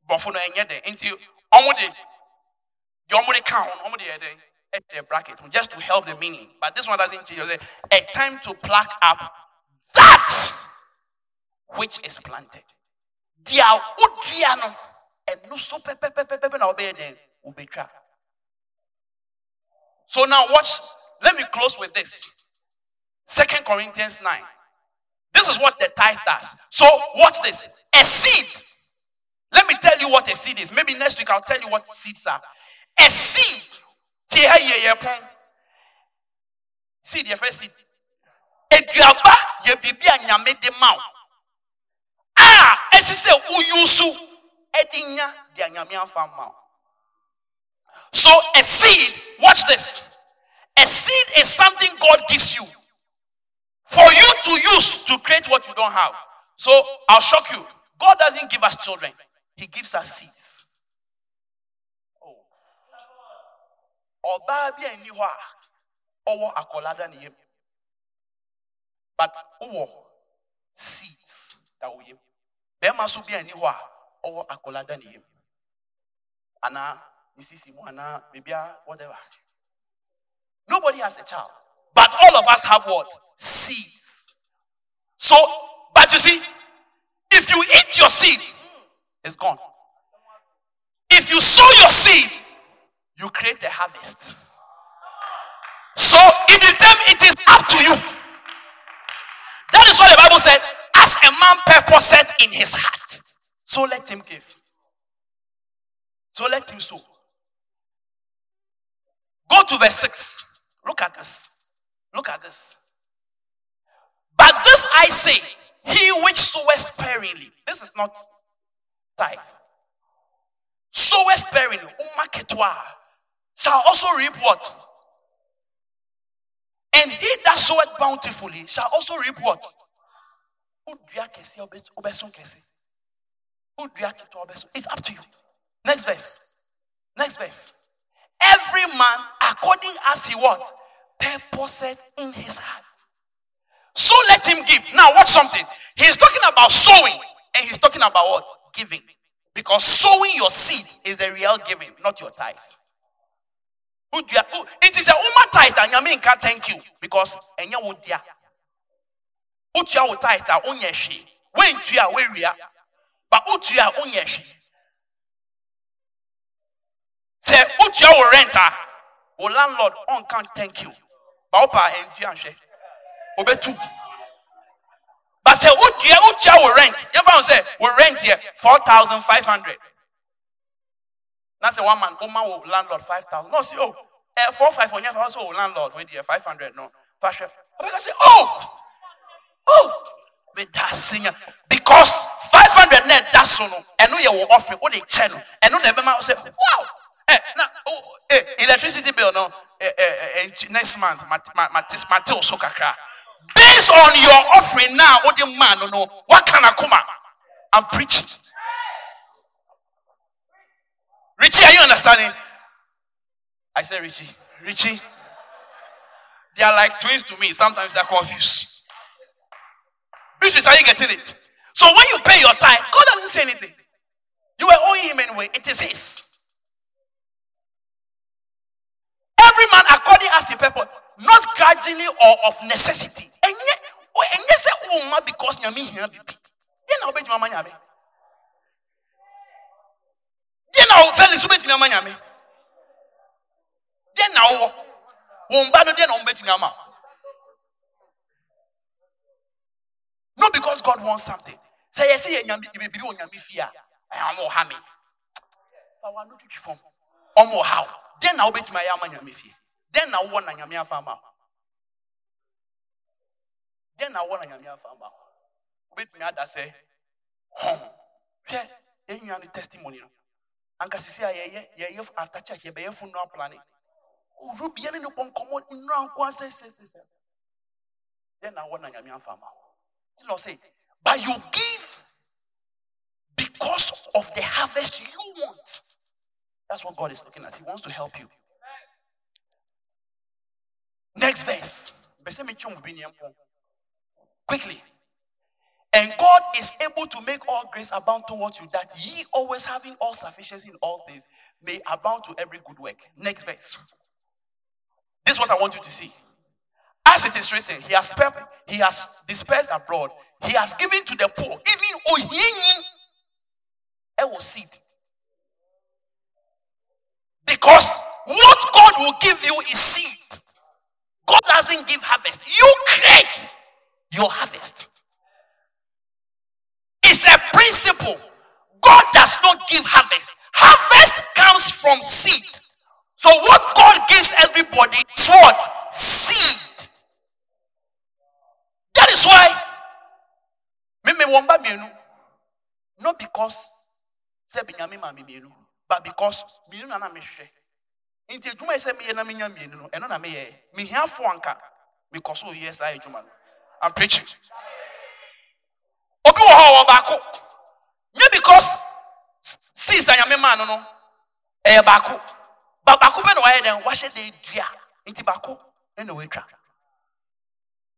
Bɔfo no ɛnyɛ dɛ nti ɔmo de deɛ ɔmo de ka ho ɔmo de yɛ ɛhyɛ bracket just to help the meaning. But this one doesn't change. A time to pluck up that which is planted. Na so now watch let me close with this. Second corinthians 9 this is what the tithe does. So watch this. A seed. Let me tell you what a seed is. Maybe next week I'll tell you what seeds are. A seed. Tie ha yɛ yɛ. Seed yɛ fɛ seed. Eduaba yɛ biribi a nyame de ma wo. A ah, sɛ uyusu ɛde nya nyame afa ma. So a seed, watch this. A seed is something God gives you for you to use to create what you don't have. So I'll shock you. God doesn't give us children, He gives us seeds. Ɔbaa bi a nni hɔ a ɔwɔ akwadaa da ne yam. But wowɔ seeds da wo yam. Bɛrima so bi a nni hɔ a ɔwɔ akwadaa da ne yam. Anaa ne sisi mu anaa biribiara whatever. Nobody has a child. But all of us have what? Seeds. So, but you see, if you eat your seed, it's gone. If you sow your seed, you create a harvest. So it is them, it is up to you. That is what the Bible said. As a man purposed in his heart, so let him give. So let him sow. Go to verse 6. Look at this. Look at this. But this I say, he which soweth sparingly. This is not tithe. Soweth sparingly, umaketwa, shall also reap what? And he that soweth bountifully shall also reap what? It's up to you. Next verse. Next verse. Every man according as he what? Purposed in his heart. So let him give. Now watch something. He's talking about sowing and he's talking about what? giving. Because sowing your seed is the real giving, not your tithe. It is a woman tithe and Yamin can't thank you because enya wodia. Utia wo tithe a onye hwe. When tua we ria. But utia onye hwe. Say utia wo renter. Wo landlord on can't thank you. Opa entua hwe. Obetu. But say utia utia wo rent. You found say we rent here 4500. That's a one man, woman will landlord 5,000. No, see, oh, uh, 4 5 on your also landlord with the 500. No, fashion. I say, oh, oh, with that singer. Because 500 net, that's so no. And no, you will offer all the channel. And no, never mind, say, wow. Eh, now, oh, eh, electricity bill, no, eh, eh, eh, next month, Mateo Sokakra. Based on your offering now, what the man, no, no, what can I come? I'm preaching. Richie, are you understanding? I said, Richie, Richie. They are like twins to me. Sometimes they're confused. Beatrice, are you getting it? So when you pay your tithe, God doesn't say anything. You are owing him anyway. It is his. Every man according as he purpose, not gradually or of necessity. And yet, and yet say, oh, because you're me here. You deɛ na ɔfɛ ne so bɛtumi ama nyame. Deɛ na ɔwɔ wɔn ba no deɛ na wɔn bɛtumi ama no because God wants something. Sɛ yɛ sɛ yɛ nyame biribi wɔ nyame fie a ɛyɛ ɔmo ɔha mi fa wa no twitwi fam. Ɔmo ɔha o deɛ na wɔbɛtumi ayɛ ama nyame fie. Deɛ na wɔwɔ na nyame afa ama deɛ na wɔwɔ na nyame afa ama wɔbɛtumi ada sɛ hɔn hwɛ yɛn testimony no anka sisi a yɛyɛ yɛyɛ after church yɛbɛyɛ funeral planning owurɔ bia ne ne bɔ nkɔmɔ nnura nko asɛ sɛsɛsɛ then na wɔ na nyame amfa ma ti na ɔsɛ but you give because of the harvest you want. That's what God is looking at. He wants to help you. Next verse. Bi quickly. And God is able to make all grace abound towards you, that ye always having all sufficiency in all things may abound to every good work. Next verse. This is what I want you to see. As it is written, He has He has dispersed abroad, He has given to the poor, even Oyini, a seed. Because what God will give you is seed. God doesn't give harvest. You create your harvest. Harvest. Comes from seed. So what God gives everybody is what? Seed. That is why. Not because but because mienu na na mehwe. Nti adwuma sɛ meyɛ na menya mienu no, ɛno na meyɛ. Mehiafo anka mekɔ so yɛ saa adwuma no. I'm preaching obi wɔ hɔ wɔ baako nye because nyame maa no no? Eh, Ɛyɛ baako ba baako bɛ na wayɛ dɛn wahyɛ dɛ dua nti baako ɛna watwa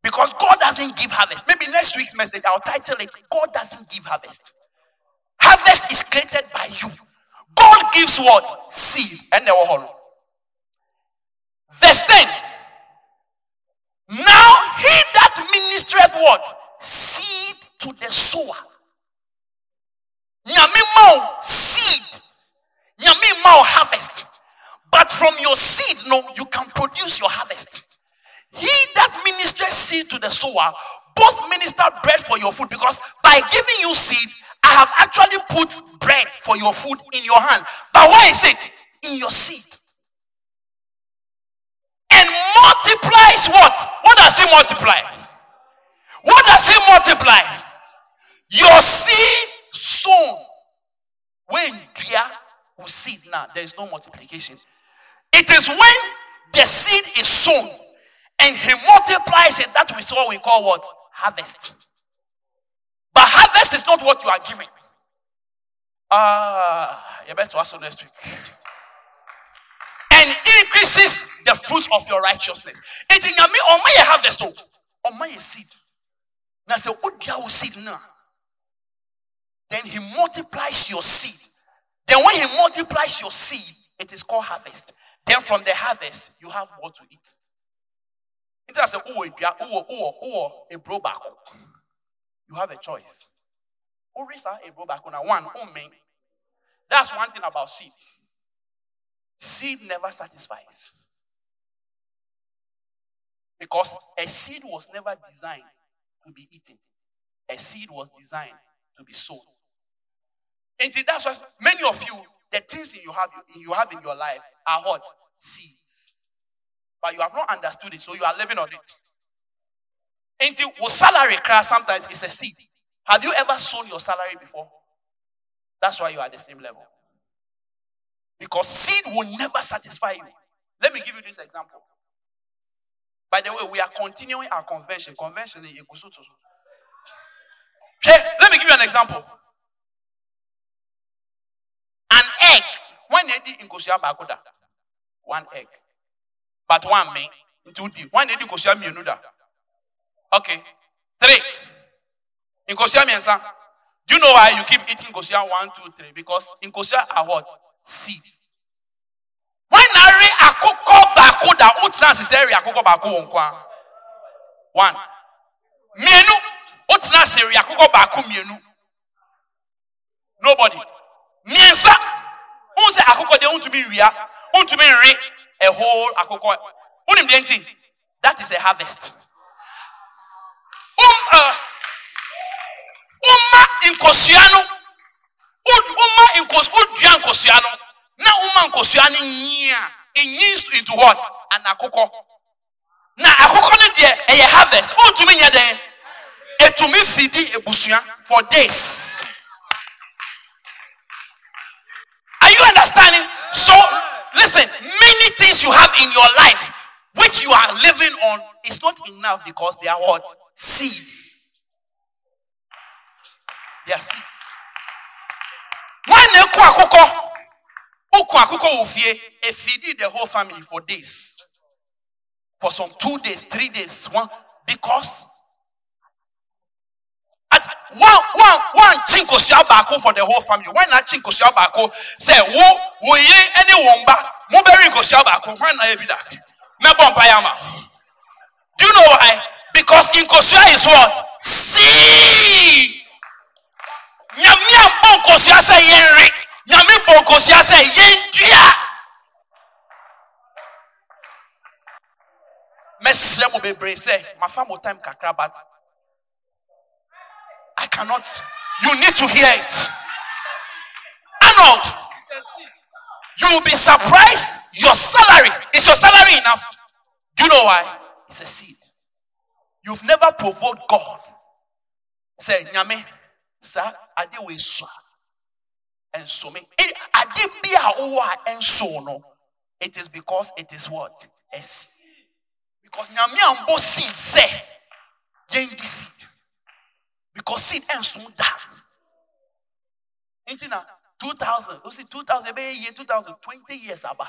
because God doesn't give harvest. Maybe next week's message I'll title it God doesn't give harvest. Harvest is created by you. God gives what? Seed. Ɛna ɛwɔ hɔ no verse ten. Now he that ministereth what? Seed to the sower. Nyame mau seed. Nyame harvest. But from your seed, no, you can produce your harvest. He that ministers seed to the sower, both minister bread for your food because by giving you seed, I have actually put bread for your food in your hand. But where is it? In your seed. And multiplies what? What does he multiply? What does he multiply? Your seed. When you will seed now, there is no multiplication. It is when the seed is sown and he multiplies it. That is what we call what? Harvest. But harvest is not what you are giving. Ah, uh, you better ask next week. And increases the fruit of your righteousness. It in me on my harvest, on my seed. Now say, what do you seed now? Then he multiplies your seed. Then when he multiplies your seed, it is called harvest. Then from the harvest, you have what to eat. It has a. You have a choice. One? That's one thing about seed. Seed never satisfies. Because a seed was never designed to be eaten, a seed was designed to be sown. And that's why many of you, the things you have you have in your life are what? Seeds. But you have not understood it, so you are living on it. And your salary crash sometimes is a seed. Have you ever sown your salary before? That's why you are at the same level. Because seed will never satisfy you. Let me give you this example. By the way, we are continuing our convention. Convention in Ikusutu. Hey, let me give you an example. An egg. When they did in Kosia Bakoda, one egg. But one me, two deep. One in Kosia Mianuda. Okay. Three. In Kosia Miensa. Do you know why you keep eating Kosia one, two, three? Because in Kosia are what? Seed when nari akokɔ baako da o tena ase sɛ ɛri akokɔ baako wɔ nkwa one mmienu o tena ase ɛri akokɔ baako mmienu. Nobody. Mmiɛnsa. O sɛ akokɔ deɛ o ntumi nwia o ntumi nri a whole akokɔ o nim deɛ nti that is a harvest. Um uh, nkosua no uma nkos o dua nkosua no na uma nkosua no nyia ɛnyi into what? An akokɔ na akokɔ no deɛ ɛyɛ harvest. Wontumi nyɛ dɛn? Ɛtumi fidi ebusua for days. Are you understanding? So listen many things you have in your life which you are living on is not enough because they are what? Seeds. They are seeds. When they akokɔ Oku akuko ofie, e feeded the whole family for days. For some two days, three days, one because one one one chinko bako for the whole family. Why not chinko bako? Say wo wo ye any womba mo beri ko bako. Why not ebi that? Me payama. Do you know why? Because inkosua is what? See. Nyamia bon kosua say yenri nyame bɔ nkosia sɛ yɛndua mɛsrɛ mo bebree sɛ mafa mo time kakra but i cannot you need to hear it. Arnold you will be surprised. Your salary is your salary enough? Do you know why? It's a seed. You've never provoked god. Say nyame sa ade we so nso me. Eh, ade bi a wowɔ a nso no. It is because it is what? Es because nyame ambɔ seed sɛ yɛndi seed because seed ends soon nti na 2000 o si 2000 ɛbɛyɛ year 2020 years aba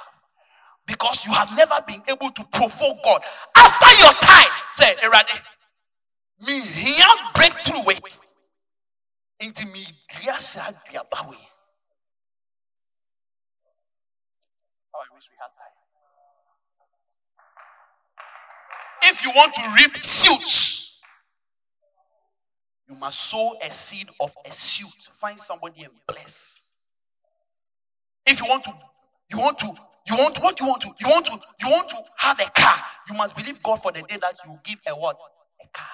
because you have never been able to provoke God. After your time say erade me here breakthrough way. Nti me dua saa duaba way wish we had time. If you want to reap suits, you must sow a seed of a suit. Find somebody and bless. If you want to, you want to, you want what you want to, you want to, you want to have a car. You must believe God for the day that you give a what? A car.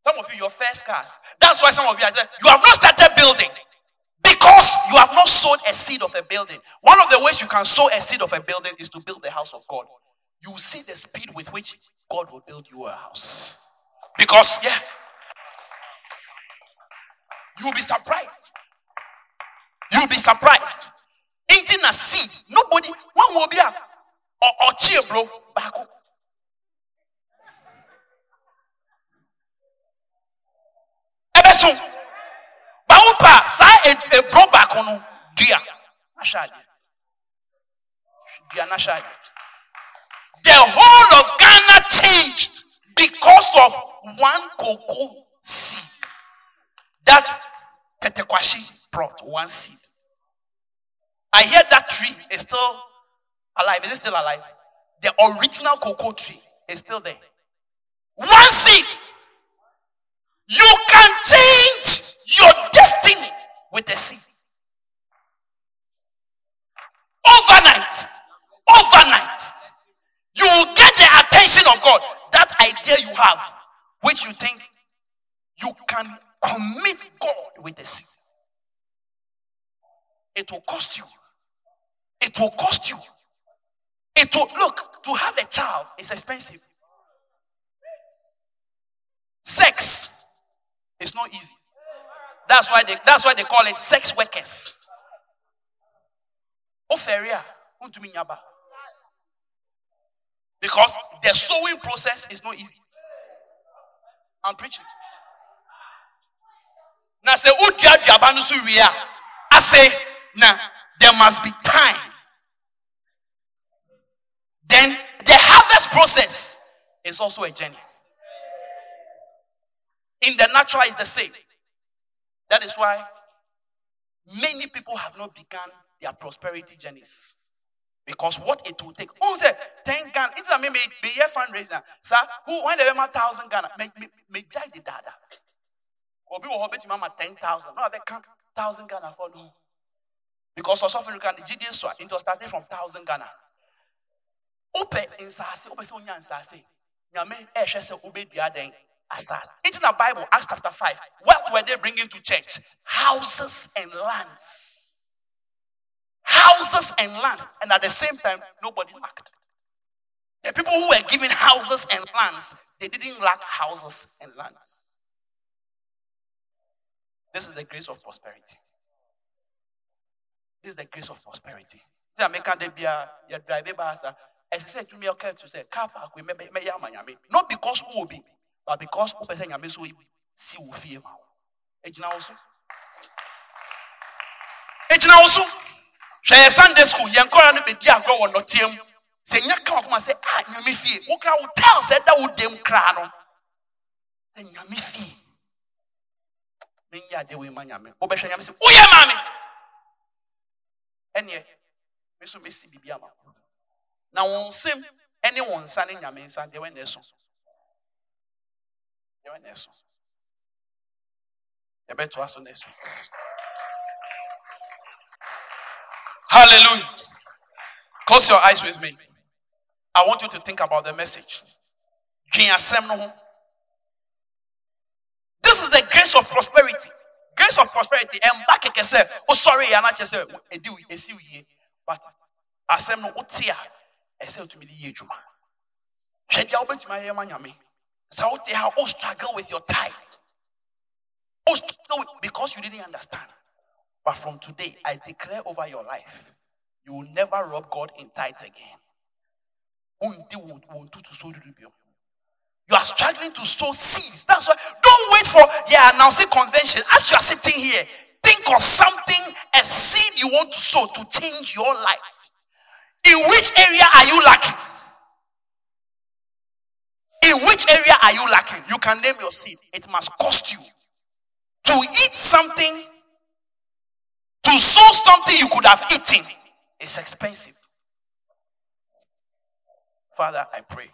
Some of you, your first cars. That's why some of you are there. You have not started building. Because you have not sown a seed of a building. One of the ways you can sow a seed of a building is to build the house of God. You will see the speed with which God will build you a house. Because, yeah, you will be surprised. You will be surprised. Eating a seed, nobody, one will be a or, or cheer, bro, back. Ebeso wopa saa eburo baako no dua n'ahyɛ adeɛ the whole of ghana changed because of one cocoa seed that Tetteh Quarshie brought one seed. I hear that tree is still alive. Is it still alive? The original cocoa tree is still there. One seed. You can change your destiny with a seed. Overnight. Overnight. You will get the attention of God. That idea you have, which you think you can commit God with a seed. It will cost you. It will cost you. It will look to have a child is expensive. Sex is not easy. That's why they that's why they call it sex workers. Oferia, because the sowing process is not easy. I'm preaching. Now say a say now there must be time. Then the harvest process is also a journey. In the natural is the same. That is why many people have not begun their prosperity journeys. Because what it will take. Who said 10 Ghana? It's a me me year fundraiser. Sir, who when they have thousand Ghana, me me me jai the dada. Obi wo bet mama 10,000. No, they can't thousand Ghana for no. Because of South Africa, the GDS so it was starting from thousand Ghana. Ope in Sase, ope se onya in Sase. Nyame eh hwe se den asas. It's in the Bible, Acts chapter 5. What were they bringing to church? Houses and lands houses and lands, and at the same time, nobody lacked. The people who were given houses and lands, they didn't lack houses and lands. This is the grace of prosperity. This is the grace of prosperity. See, America, they be a drive a as I said to me, okay, to say, car park, we may be not because who will be, but because who person yami so see who fear. Ejina also. Ejina also hwɛ sunday school yɛn nkɔla no bɛdi agorɔ wɔ nɔteɛ mu. Sɛ nya ka wakoma sɛ a nyame fie. Wokra wo tel sɛ da wo dam kraa no. Sɛ nyame fie. Menyɛ adeɛ wei ma nyame. Wobɛhwɛ nyame sɛ woyɛ maame ɛneɛ me so mɛsi biribi ama na wo nsɛm ne wo nsa ne nyame nsa deɛ wɛna ɛso? Deɛ wɛna ɛso? Yɛbɛtoa so na ɛso Hallelujah. Close your eyes with me. I want you to think about the message. This is the grace of prosperity. Grace of prosperity. And back can say, oh sorry, I'm not just say, but I said no utia. I said to me the yejuma. Shed ya open to my yamanyame. So how oh struggle with your tithe. Oh struggle with, because you didn't understand. But from today, I declare over your life, you will never rob God in tithes again. You are struggling to sow seeds. That's why don't wait for yeah announcing convention. As you are sitting here, think of something, a seed you want to sow to change your life. In which area are you lacking? In which area are you lacking? You can name your seed. It must cost you to eat something to sow something you could have eaten is expensive. Father, I pray.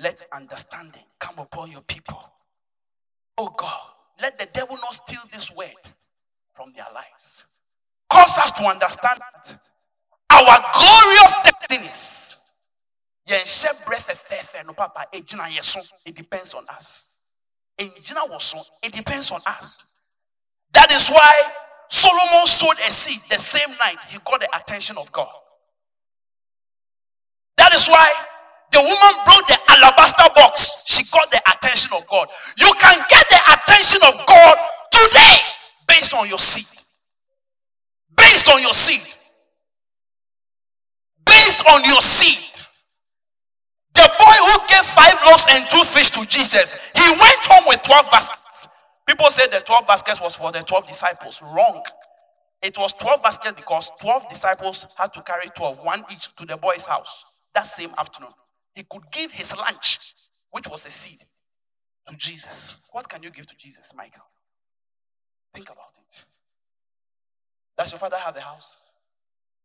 Let understanding come upon your people. Oh God, let the devil not steal this word from their lives. Cause us to understand our glorious destinies. It depends on us. It depends on us. That is why Solomon sowed a seed the same night he got the attention of God. That is why the woman brought the alabaster box. She got the attention of God. You can get the attention of God today based on your seed. Based on your seed. Based on your seed. The boy who gave five loaves and two fish to Jesus, he went home with 12 baskets. People say the 12 baskets was for the 12 disciples. Wrong. It was 12 baskets because 12 disciples had to carry 12, one each to the boy's house that same afternoon. He could give his lunch, which was a seed, to Jesus. What can you give to Jesus, Michael? Think about it. Does your father have a house?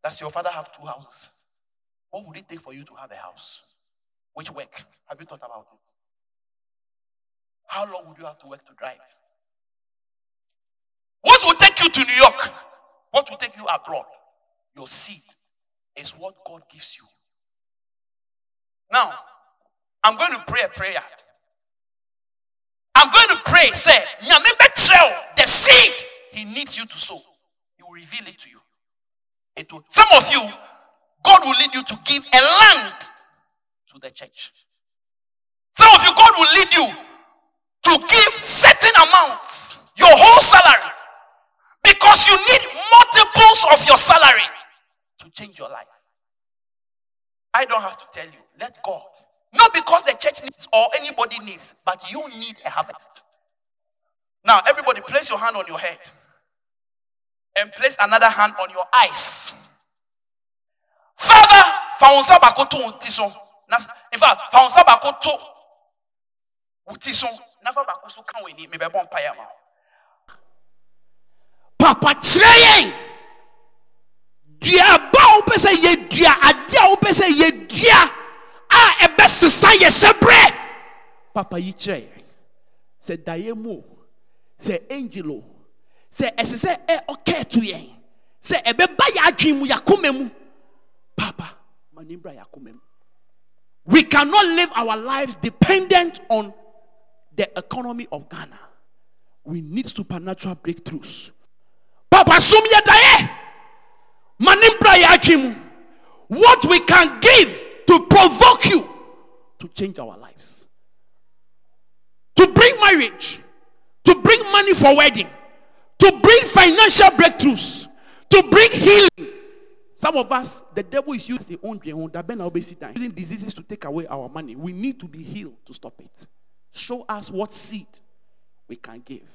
Does your father have two houses? What would it take for you to have a house? Which work? Have you thought about it? How long would you have to work to drive? To New York? What will take you abroad? Your seed is what God gives you. Now, I'm going to pray a prayer. I'm going to pray, say, the seed he needs you to sow. He will reveal it to you. It will, some of you, God will lead you to give a land to the church. Some of you, God will lead you to give certain amounts, your whole salary, because you need multiples of your salary to change your life. I don't have to tell you. Let God. Not because the church needs or anybody needs, but you need a harvest. Now, everybody, place your hand on your head and place another hand on your eyes. Father. In fact. Papa kyerɛ yɛn. Dua ba a wopɛ sɛ yɛdua adeɛ a wopɛ sɛ yɛdua a ɛbɛsesa yɛ hyɛ berɛ papa yi kyerɛ yɛn. Sɛ daeɛ mu o sɛ angel o sɛ ɛsɛ sɛ ɛ ɔkɛɛ to yɛn sɛ ɛbɛba yɛ adwene mu yɛakoma mu. Papa ma ne bra yɛakoma mu. We cannot live our lives dependent on the economy of ghana. We need supernatural breakthroughs papa som yɛ daeɛ ma ne mbra yɛ adwene mu what we can give to provoke you to change our lives. To bring marriage. To bring money for wedding. To bring financial breakthroughs. To bring healing. Some of us the devil is using own using diseases to take away our money. We need to be healed to stop it. Show us what seed we can give.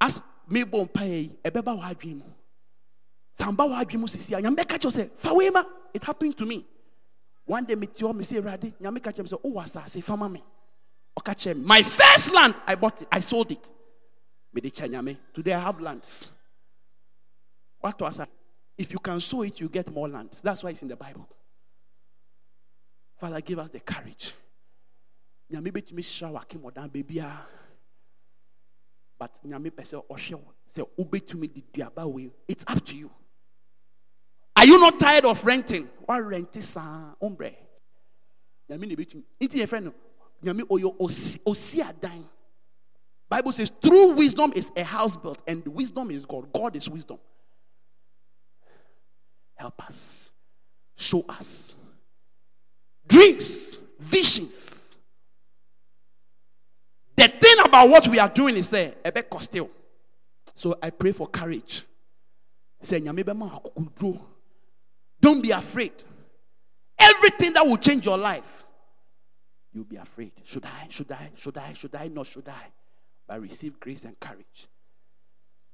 As mebɔ mpaeɛ yi ɛbɛba wɔ adwene samba wɔ sisi a nyame bɛka ma it happened to me. One day mete hɔ mese awurade nyame ka kyerɛ me sɛ wowɔ asase fa ma me. Ɔka me my first land i bought it i sold it. Mede kyɛ nyame today i have lands. What was if you can sow it you get more lands. That's why it's in the bible. Father give us the courage. Nyame bɛtumi hyira wake mmɔdan baabiaa but nyame ɔhwɛ wo sɛ wobɛtumi de duaba wei it's up to you. Are you not tired of renting? Woarente saa ombrɛ nyame na ɛbɛtumi nti yɛfrɛ friend nyame ɔyɛ osi adan. Bible says true wisdom is a house built and wisdom is god. God is wisdom. Help us. Show us. Dreams visions thing about what we are doing is say ebe still. So I pray for courage. Say. Don't be afraid. Everything that will change your life, you'll be afraid. Should I? Should I? Should I? Should I? Not should I? But receive grace and courage.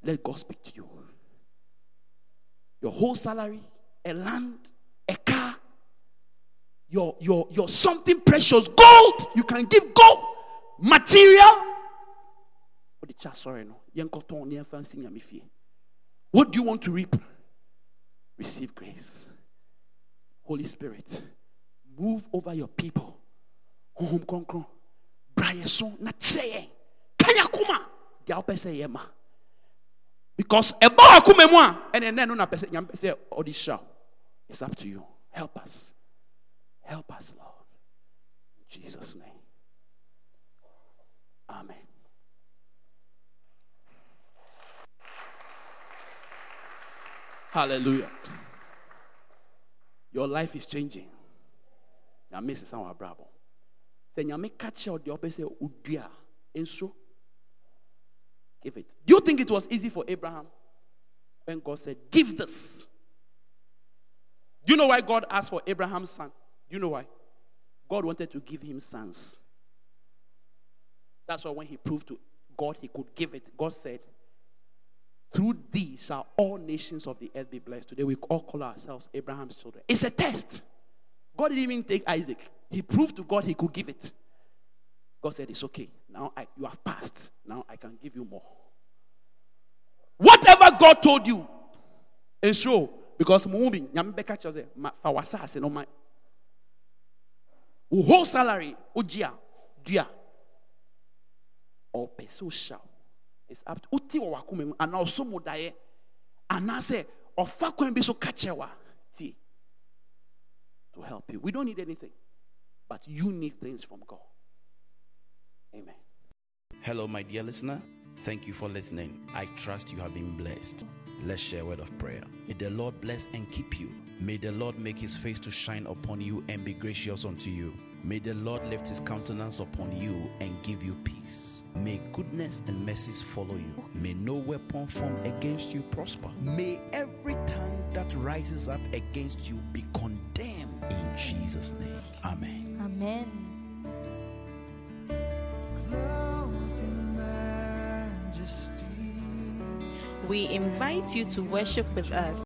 Let God speak to you. Your whole salary, a land, a car, your your your something precious, gold. You can give gold material. No? Nyame fie. What do you want to reap? Receive grace. Holy Spirit, move over your people. So na. Because mu a ɛne ɛnɛ no na nyame. It's up to you. Help us. Help us, Lord. In Jesus' name. Amen. Hallelujah. Your life is changing. Nyame sesa wɔ abrabɔ. Sɛ nyame ka kyerɛ deɛ ɔpɛ sɛ give it. Do you think it was easy for Abraham when God said, Give this? Do you know why God asked for Abraham's son? Do you know why? God wanted to give him sons. That's why when he proved to God he could give it, God said, Through thee shall all nations of the earth be blessed. Today we all call ourselves Abraham's children. It's a test. God didn't even take Isaac, he proved to God he could give it. God said, It's okay. Now I, you have passed. Now I can give you more. Whatever God told you, ensure because mumbi nyame bɛka kyerɛ sɛ ma fa w'asase no wo whole salary wogye a dua ɔpɛ it's up to wote wɔ w'akoma mu anaa ɔso mu so to help you we don't need anything but you need things from God amen Hello, my dear listener. Thank you for listening. I trust you have been blessed. Let's share a word of prayer. May the Lord bless and keep you. May the Lord make his face to shine upon you and be gracious unto you. May the Lord lift his countenance upon you and give you peace. May goodness and mercies follow you. May no weapon formed against you prosper. May every tongue that rises up against you be condemned in Jesus' name. Amen. Amen. We invite you to worship with us